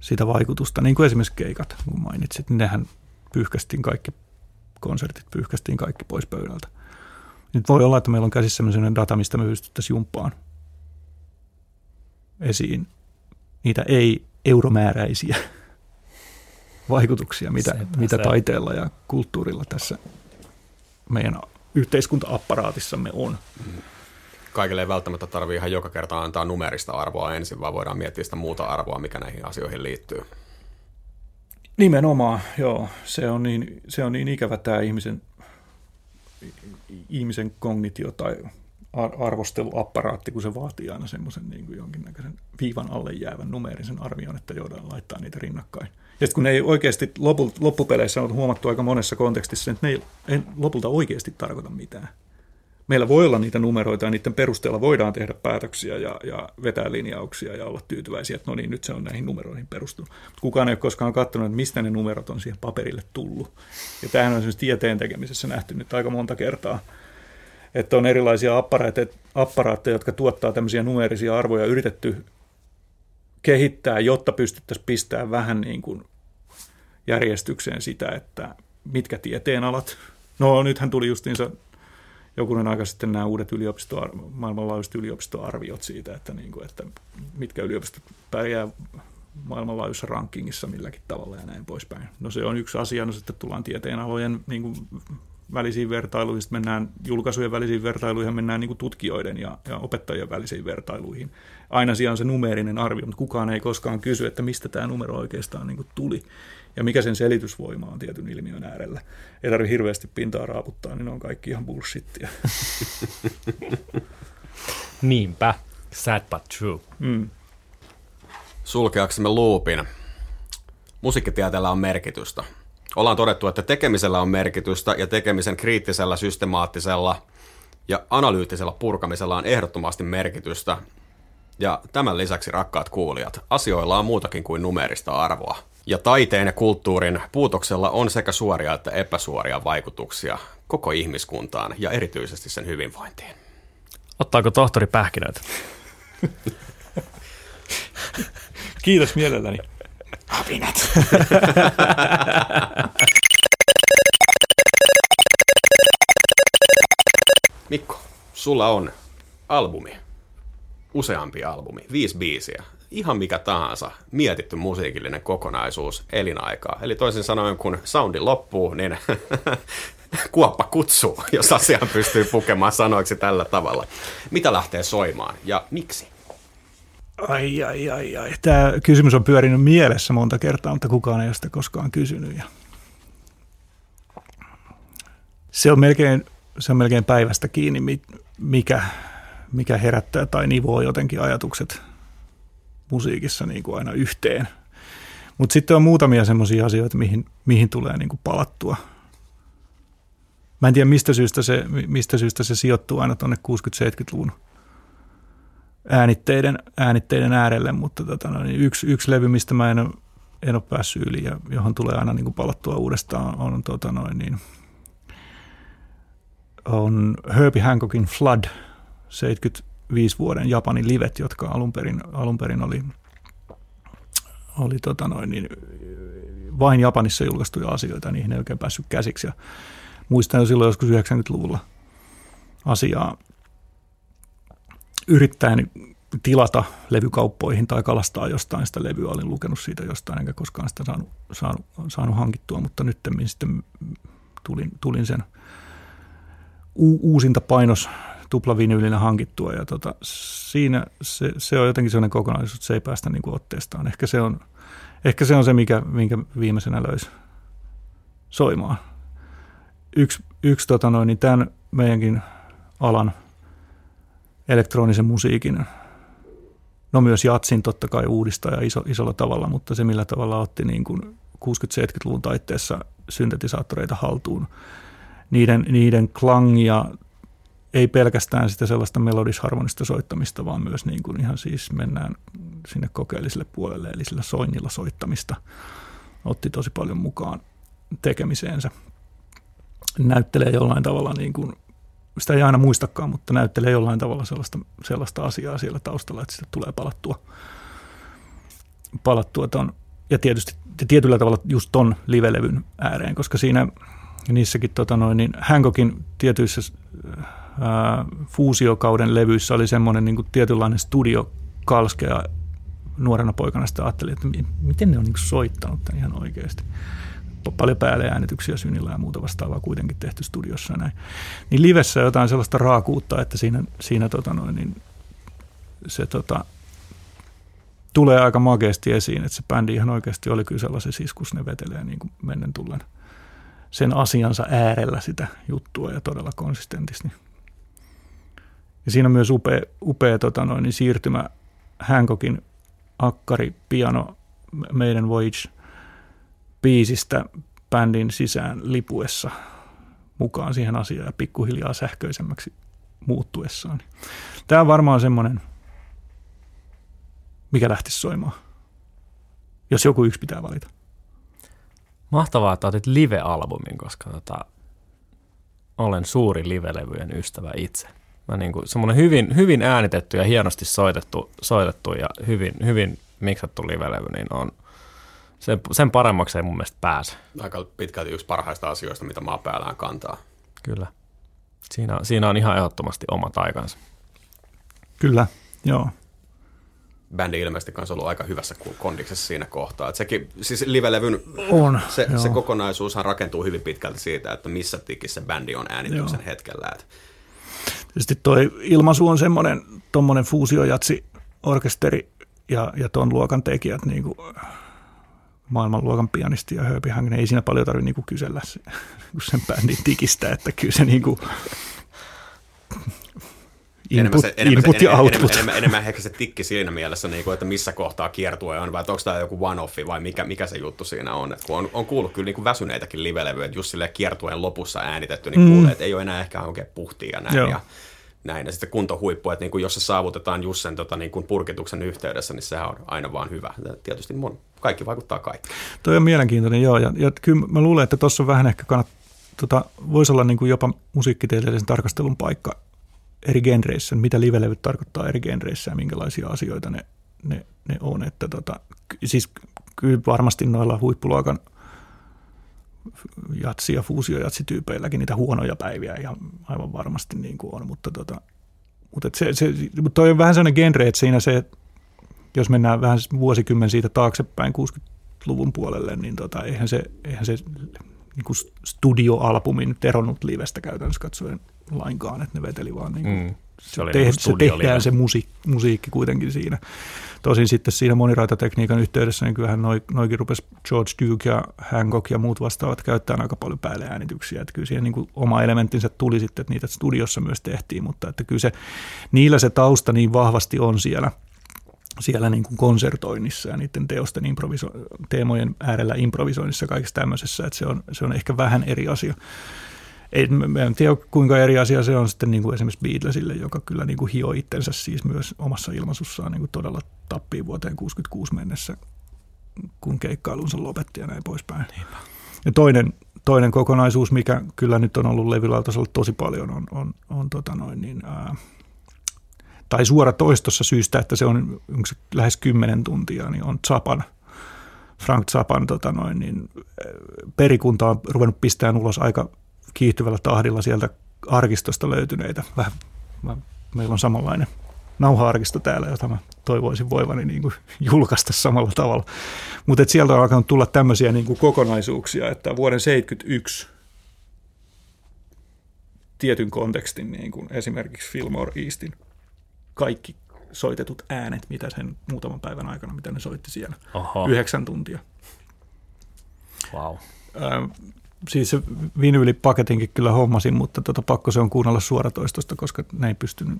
sitä vaikutusta, niin kuin esimerkiksi keikat, kun mainitsit, niin nehän pyyhkästiin kaikki, konsertit pyyhkästiin kaikki pois pöydältä. Nyt voi olla, että meillä on käsissä sellainen data, mistä me pystyttäisiin jumppaan esiin niitä ei-euromääräisiä vaikutuksia, mitä, mitä taiteella ja kulttuurilla tässä meidän yhteiskunta-apparaatissamme on. Mm kaikille ei välttämättä tarvitse ihan joka kerta antaa numerista arvoa ensin, vaan voidaan miettiä sitä muuta arvoa, mikä näihin asioihin liittyy. Nimenomaan, joo. Se on niin, se on niin ikävä tämä ihmisen, ihmisen kognitio tai arvosteluapparaatti, kun se vaatii aina semmoisen niin jonkinnäköisen viivan alle jäävän numeerisen arvion, että joudaan laittaa niitä rinnakkain. Ja kun ne ei oikeasti loppupeleissä on huomattu aika monessa kontekstissa, että ne ei, ei lopulta oikeasti tarkoita mitään meillä voi olla niitä numeroita ja niiden perusteella voidaan tehdä päätöksiä ja, ja vetää linjauksia ja olla tyytyväisiä, että no niin, nyt se on näihin numeroihin perustunut. Mutta kukaan ei ole koskaan katsonut, että mistä ne numerot on siihen paperille tullut. Ja tämähän on esimerkiksi tieteen tekemisessä nähty nyt aika monta kertaa, että on erilaisia apparaatteja, jotka tuottaa tämmöisiä numerisia arvoja yritetty kehittää, jotta pystyttäisiin pistämään vähän niin kuin järjestykseen sitä, että mitkä tieteenalat. No nythän tuli justiinsa jokunen aika sitten nämä uudet yliopisto, maailmanlaajuiset yliopistoarviot siitä, että, niin kuin, että mitkä yliopistot pärjää maailmanlaajuisessa rankingissa milläkin tavalla ja näin poispäin. No se on yksi asia, no sitten tullaan tieteenalojen niin kuin välisiin vertailuihin, sitten mennään julkaisujen välisiin vertailuihin, mennään niin kuin tutkijoiden ja, ja opettajien välisiin vertailuihin. Aina siellä on se numeerinen arvio, mutta kukaan ei koskaan kysy, että mistä tämä numero oikeastaan niin kuin tuli ja mikä sen selitysvoima on tietyn ilmiön äärellä. Ei tarvitse hirveästi pintaa raaputtaa, niin ne on kaikki ihan bullshittia. Niinpä. Sad but true. Mm. Sulkeaksemme luupin. Musiikkitieteellä on merkitystä. Ollaan todettu, että tekemisellä on merkitystä ja tekemisen kriittisellä, systemaattisella ja analyyttisella purkamisella on ehdottomasti merkitystä. Ja tämän lisäksi, rakkaat kuulijat, asioilla on muutakin kuin numerista arvoa. Ja taiteen ja kulttuurin puutoksella on sekä suoria että epäsuoria vaikutuksia koko ihmiskuntaan ja erityisesti sen hyvinvointiin. Ottaako tohtori pähkinöitä? Kiitos mielelläni. Hapinat. Mikko, sulla on albumi, useampi albumi, viisi biisiä, ihan mikä tahansa mietitty musiikillinen kokonaisuus elinaikaa. Eli toisin sanoen, kun soundi loppuu, niin kuoppa kutsuu, jos asiaan pystyy pukemaan sanoiksi tällä tavalla. Mitä lähtee soimaan ja miksi? Ai, ai, ai, ai. Tämä kysymys on pyörinyt mielessä monta kertaa, mutta kukaan ei ole sitä koskaan kysynyt. Ja se, on melkein, se on melkein päivästä kiinni, mikä, mikä herättää tai nivoo jotenkin ajatukset musiikissa niin kuin aina yhteen. Mutta sitten on muutamia semmoisia asioita, mihin, mihin tulee niin kuin palattua. Mä en tiedä, mistä syystä se, mistä syystä se sijoittuu aina tuonne 60-70-luvun äänitteiden, äänitteiden äärelle, mutta tota, no, niin yksi, yksi levy, mistä mä en, en ole päässyt yli ja johon tulee aina niin kuin palattua uudestaan, on, tota, noin, niin, on Herbie Hancockin Flood 75 vuoden Japanin livet, jotka alun perin, alun perin oli, oli tota noin, niin, vain Japanissa julkaistuja asioita, niihin ei oikein päässyt käsiksi. Ja muistan jo silloin joskus 90-luvulla asiaa yrittäen tilata levykauppoihin tai kalastaa jostain sitä levyä. Olin lukenut siitä jostain, enkä koskaan sitä saanut, saanut, saanut hankittua, mutta nyt sitten tulin, tulin sen u, uusinta painos tuplavinyylinä hankittua. Ja tota, siinä se, se, on jotenkin sellainen kokonaisuus, että se ei päästä niin kuin otteestaan. Ehkä se on, ehkä se, on se mikä, minkä viimeisenä löysi soimaan. Yksi, yksi tota noin, niin tämän meidänkin alan – elektronisen musiikin, no myös jatsin totta kai uudistaja iso, isolla tavalla, mutta se millä tavalla otti niin kuin 60-70-luvun taitteessa syntetisaattoreita haltuun, niiden, niiden klangia ei pelkästään sitä sellaista melodisharmonista soittamista, vaan myös niin kuin ihan siis mennään sinne kokeelliselle puolelle, eli sillä soinnilla soittamista otti tosi paljon mukaan tekemiseensä. Näyttelee jollain tavalla niin kuin sitä ei aina muistakaan, mutta näyttelee jollain tavalla sellaista, sellaista asiaa siellä taustalla, että sitten tulee palattua. palattua ton, ja tietysti tietyllä tavalla just ton livelevyn ääreen, koska siinä niissäkin tota noin, niin Hancockin tietyissä ää, fuusiokauden levyissä oli semmoinen niin kuin tietynlainen studiokalske ja nuorena poikana. Sitä ajattelin, että miten ne on niin soittanut tämän ihan oikeasti paljon äänityksiä synillä ja muuta vastaavaa kuitenkin tehty studiossa näin. Niin livessä jotain sellaista raakuutta, että siinä, siinä tota noin, niin se tota, tulee aika makeasti esiin, että se bändi ihan oikeasti oli kyllä sellaisessa iskus, ne vetelee niin kuin mennen tullen sen asiansa äärellä sitä juttua ja todella konsistentisti. Ja siinä on myös upea, upea tota noin, niin siirtymä Hancockin akkari, piano, meidän Voyage biisistä bändin sisään lipuessa mukaan siihen asiaan ja pikkuhiljaa sähköisemmäksi muuttuessaan. Tämä on varmaan semmoinen, mikä lähtisi soimaan, jos joku yksi pitää valita. Mahtavaa, että otit live-albumin, koska tota, olen suuri live-levyjen ystävä itse. Mä niin kuin, semmoinen hyvin, hyvin äänitetty ja hienosti soitettu, soitettu ja hyvin, hyvin miksattu live-levy, niin on – sen, sen paremmaksi ei mun mielestä pääse. Aika pitkälti yksi parhaista asioista, mitä maapäällään kantaa. Kyllä. Siinä, siinä on ihan ehdottomasti omat aikansa. Kyllä, joo. Bändi ilmeisesti kanssa ollut aika hyvässä kondiksessa siinä kohtaa. Et sekin, siis live-levyn on, se, se kokonaisuushan rakentuu hyvin pitkälti siitä, että missä tikissä bändi on äänityksen joo. hetkellä. Et. Tietysti toi ilmaisu on semmoinen tuommoinen fuusiojatsi orkesteri ja, ja tuon luokan tekijät, niin kuin maailmanluokan pianisti ja Herbie Hangen, ei siinä paljon tarvitse niin kysellä se, sen bändin tikistä, että kyllä se niin kuin, Input, se, enemmän, input ja output. Enemmän, enemmän, enemmän ehkä se tikki siinä mielessä, niin kuin, että missä kohtaa kiertue on, vai onko tämä joku one-offi, vai mikä, mikä se juttu siinä on. Et kun on, on kuullut kyllä niin kuin väsyneitäkin livelevyjä, että just silleen kiertueen lopussa äänitetty, niin mm. kuulee, että ei ole enää ehkä oikein puhtia ja näin. Joo. Ja näin. Ja sitten kuntohuippu, että niin kuin jos se saavutetaan just sen tota, niin kuin purkituksen yhteydessä, niin sehän on aina vaan hyvä. Ja tietysti mun, kaikki vaikuttaa kaikki. Toi on mielenkiintoinen, joo. Ja, ja kyllä mä luulen, että tuossa on vähän ehkä kannat, tota, voisi olla niin kuin jopa musiikkitieteellisen tarkastelun paikka eri genreissä, mitä livelevyt tarkoittaa eri genreissä ja minkälaisia asioita ne, ne, ne on. Että tota, siis kyllä varmasti noilla huippuluokan jatsi- ja fuusiojatsityypeilläkin niitä huonoja päiviä ihan aivan varmasti niin kuin on, mutta, tota, mutta se, se, toi on vähän sellainen genre, että siinä se, jos mennään vähän vuosikymmen siitä taaksepäin 60-luvun puolelle, niin tota, eihän se, eihän se niin kuin studioalbumi nyt eronnut livestä käytännössä katsoen lainkaan, että ne veteli vaan niin kuin, mm. se, oli te, niin se tehdään se musiikki, musiikki kuitenkin siinä. Tosin sitten siinä moniraitatekniikan yhteydessä, niin kyllähän noi, noikin rupesi George Duke ja Hancock ja muut vastaavat käyttämään aika paljon päälle-äänityksiä. Että kyllä siihen niin kuin oma elementtinsä tuli sitten, että niitä studiossa myös tehtiin, mutta että kyllä se, niillä se tausta niin vahvasti on siellä – siellä niin kuin konsertoinnissa ja niiden teosten improviso- teemojen äärellä improvisoinnissa kaikessa tämmöisessä, että se on, se on ehkä vähän eri asia. Ei, mä en tiedä, kuinka eri asia se on sitten niin kuin esimerkiksi Beatlesille, joka kyllä niin kuin hioi itsensä siis myös omassa ilmaisussaan niin kuin todella tappiin vuoteen 66 mennessä, kun keikkailunsa lopetti ja näin poispäin. Niinpä. Ja toinen, toinen kokonaisuus, mikä kyllä nyt on ollut levylautasolla tosi paljon, on, on, on tota noin, niin, ää, tai suora toistossa syystä, että se on se lähes 10 tuntia, niin on Zapan, Frank Zapan tota noin, niin perikunta on ruvennut pistämään ulos aika kiihtyvällä tahdilla sieltä arkistosta löytyneitä. Vähän, meillä on samanlainen nauha-arkisto täällä, jota mä toivoisin voivani niin kuin julkaista samalla tavalla. Mutta sieltä on alkanut tulla tämmöisiä niin kuin kokonaisuuksia, että vuoden 71 tietyn kontekstin, niin kuin esimerkiksi Fillmore Eastin kaikki soitetut äänet, mitä sen muutaman päivän aikana, mitä ne soitti siellä. Oho. Yhdeksän tuntia. Wow. Siis se vinyylipaketinkin kyllä hommasin, mutta tota, pakko se on kuunnella suoratoistosta, koska ei pystynyt.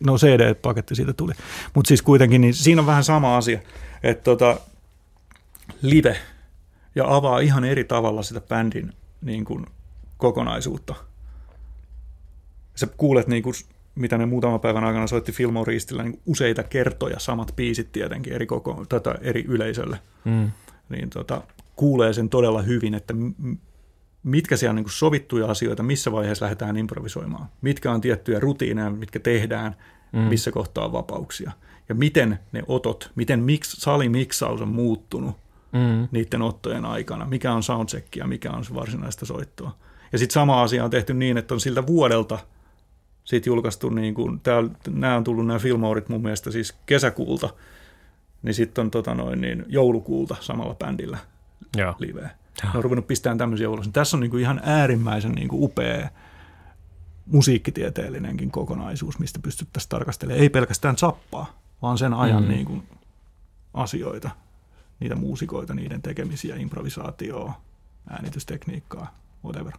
No CD-paketti siitä tuli. Mutta siis kuitenkin, niin siinä on vähän sama asia, että tota, live ja avaa ihan eri tavalla sitä bändin niin kuin, kokonaisuutta. Sä kuulet niin kuin, mitä ne muutaman päivän aikana soitti Filmoristillä niin useita kertoja, samat biisit tietenkin eri, koko, tota, eri yleisölle, mm. niin tota, kuulee sen todella hyvin, että mitkä siellä on niin sovittuja asioita, missä vaiheessa lähdetään improvisoimaan, mitkä on tiettyjä rutiineja, mitkä tehdään, mm. missä kohtaa on vapauksia, ja miten ne otot, miten mix, salimiksaus on muuttunut mm. niiden ottojen aikana, mikä on soundcheck ja mikä on se varsinaista soittoa. Ja sitten sama asia on tehty niin, että on siltä vuodelta – siitä julkaistu, niin kuin, nämä on tullut nämä filmaurit mun mielestä siis kesäkuulta, niin sitten on tota noin, niin joulukuulta samalla bändillä Joo. liveä. Ne on ruvennut pistämään tämmöisiä ulos. Tässä on niin kuin ihan äärimmäisen niin kuin upea musiikkitieteellinenkin kokonaisuus, mistä pystyttäisiin tarkastelemaan. Ei pelkästään zappaa, vaan sen ajan mm. niin kuin asioita, niitä muusikoita, niiden tekemisiä, improvisaatioa, äänitystekniikkaa, whatever.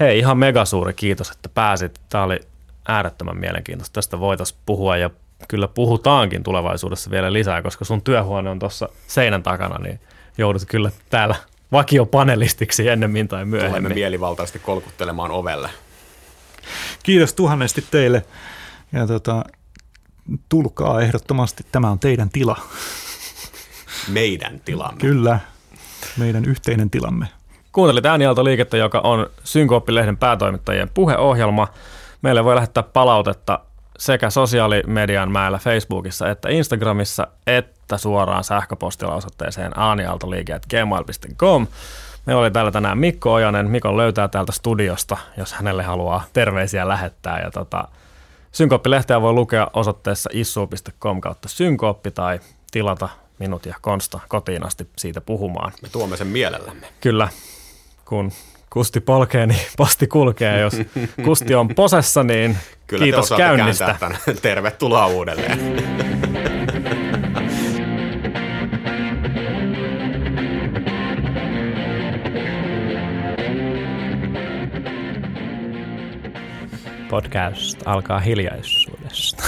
Hei, ihan megasuuri kiitos, että pääsit. Tämä oli äärettömän mielenkiintoista. Tästä voitaisiin puhua ja kyllä puhutaankin tulevaisuudessa vielä lisää, koska sun työhuone on tuossa seinän takana, niin joudut kyllä täällä vakiopanelistiksi ennemmin tai myöhemmin. Tulemme mielivaltaisesti kolkuttelemaan ovelle. Kiitos tuhannesti teille. Ja tota, tulkaa ehdottomasti, tämä on teidän tila. Meidän tilamme. Kyllä, meidän yhteinen tilamme. Kuuntelit äänialtoliikettä, joka on Synkooppilehden päätoimittajien puheohjelma. Meille voi lähettää palautetta sekä sosiaalimedian mäellä Facebookissa että Instagramissa, että suoraan sähköpostilla osoitteeseen aanialtoliike.gmail.com. Meillä oli täällä tänään Mikko Ojanen. Mikon löytää täältä studiosta, jos hänelle haluaa terveisiä lähettää. Ja tota, Synkooppilehteä voi lukea osoitteessa issu.com kautta synkooppi tai tilata minut ja Konsta kotiin asti siitä puhumaan. Me tuomme sen mielellämme. Kyllä, kun Kusti polkee, niin posti kulkee. Jos Kusti on posessa, niin Kyllä kiitos te käynnistä. Tämän. Tervetuloa uudelleen. Podcast alkaa hiljaisuudesta.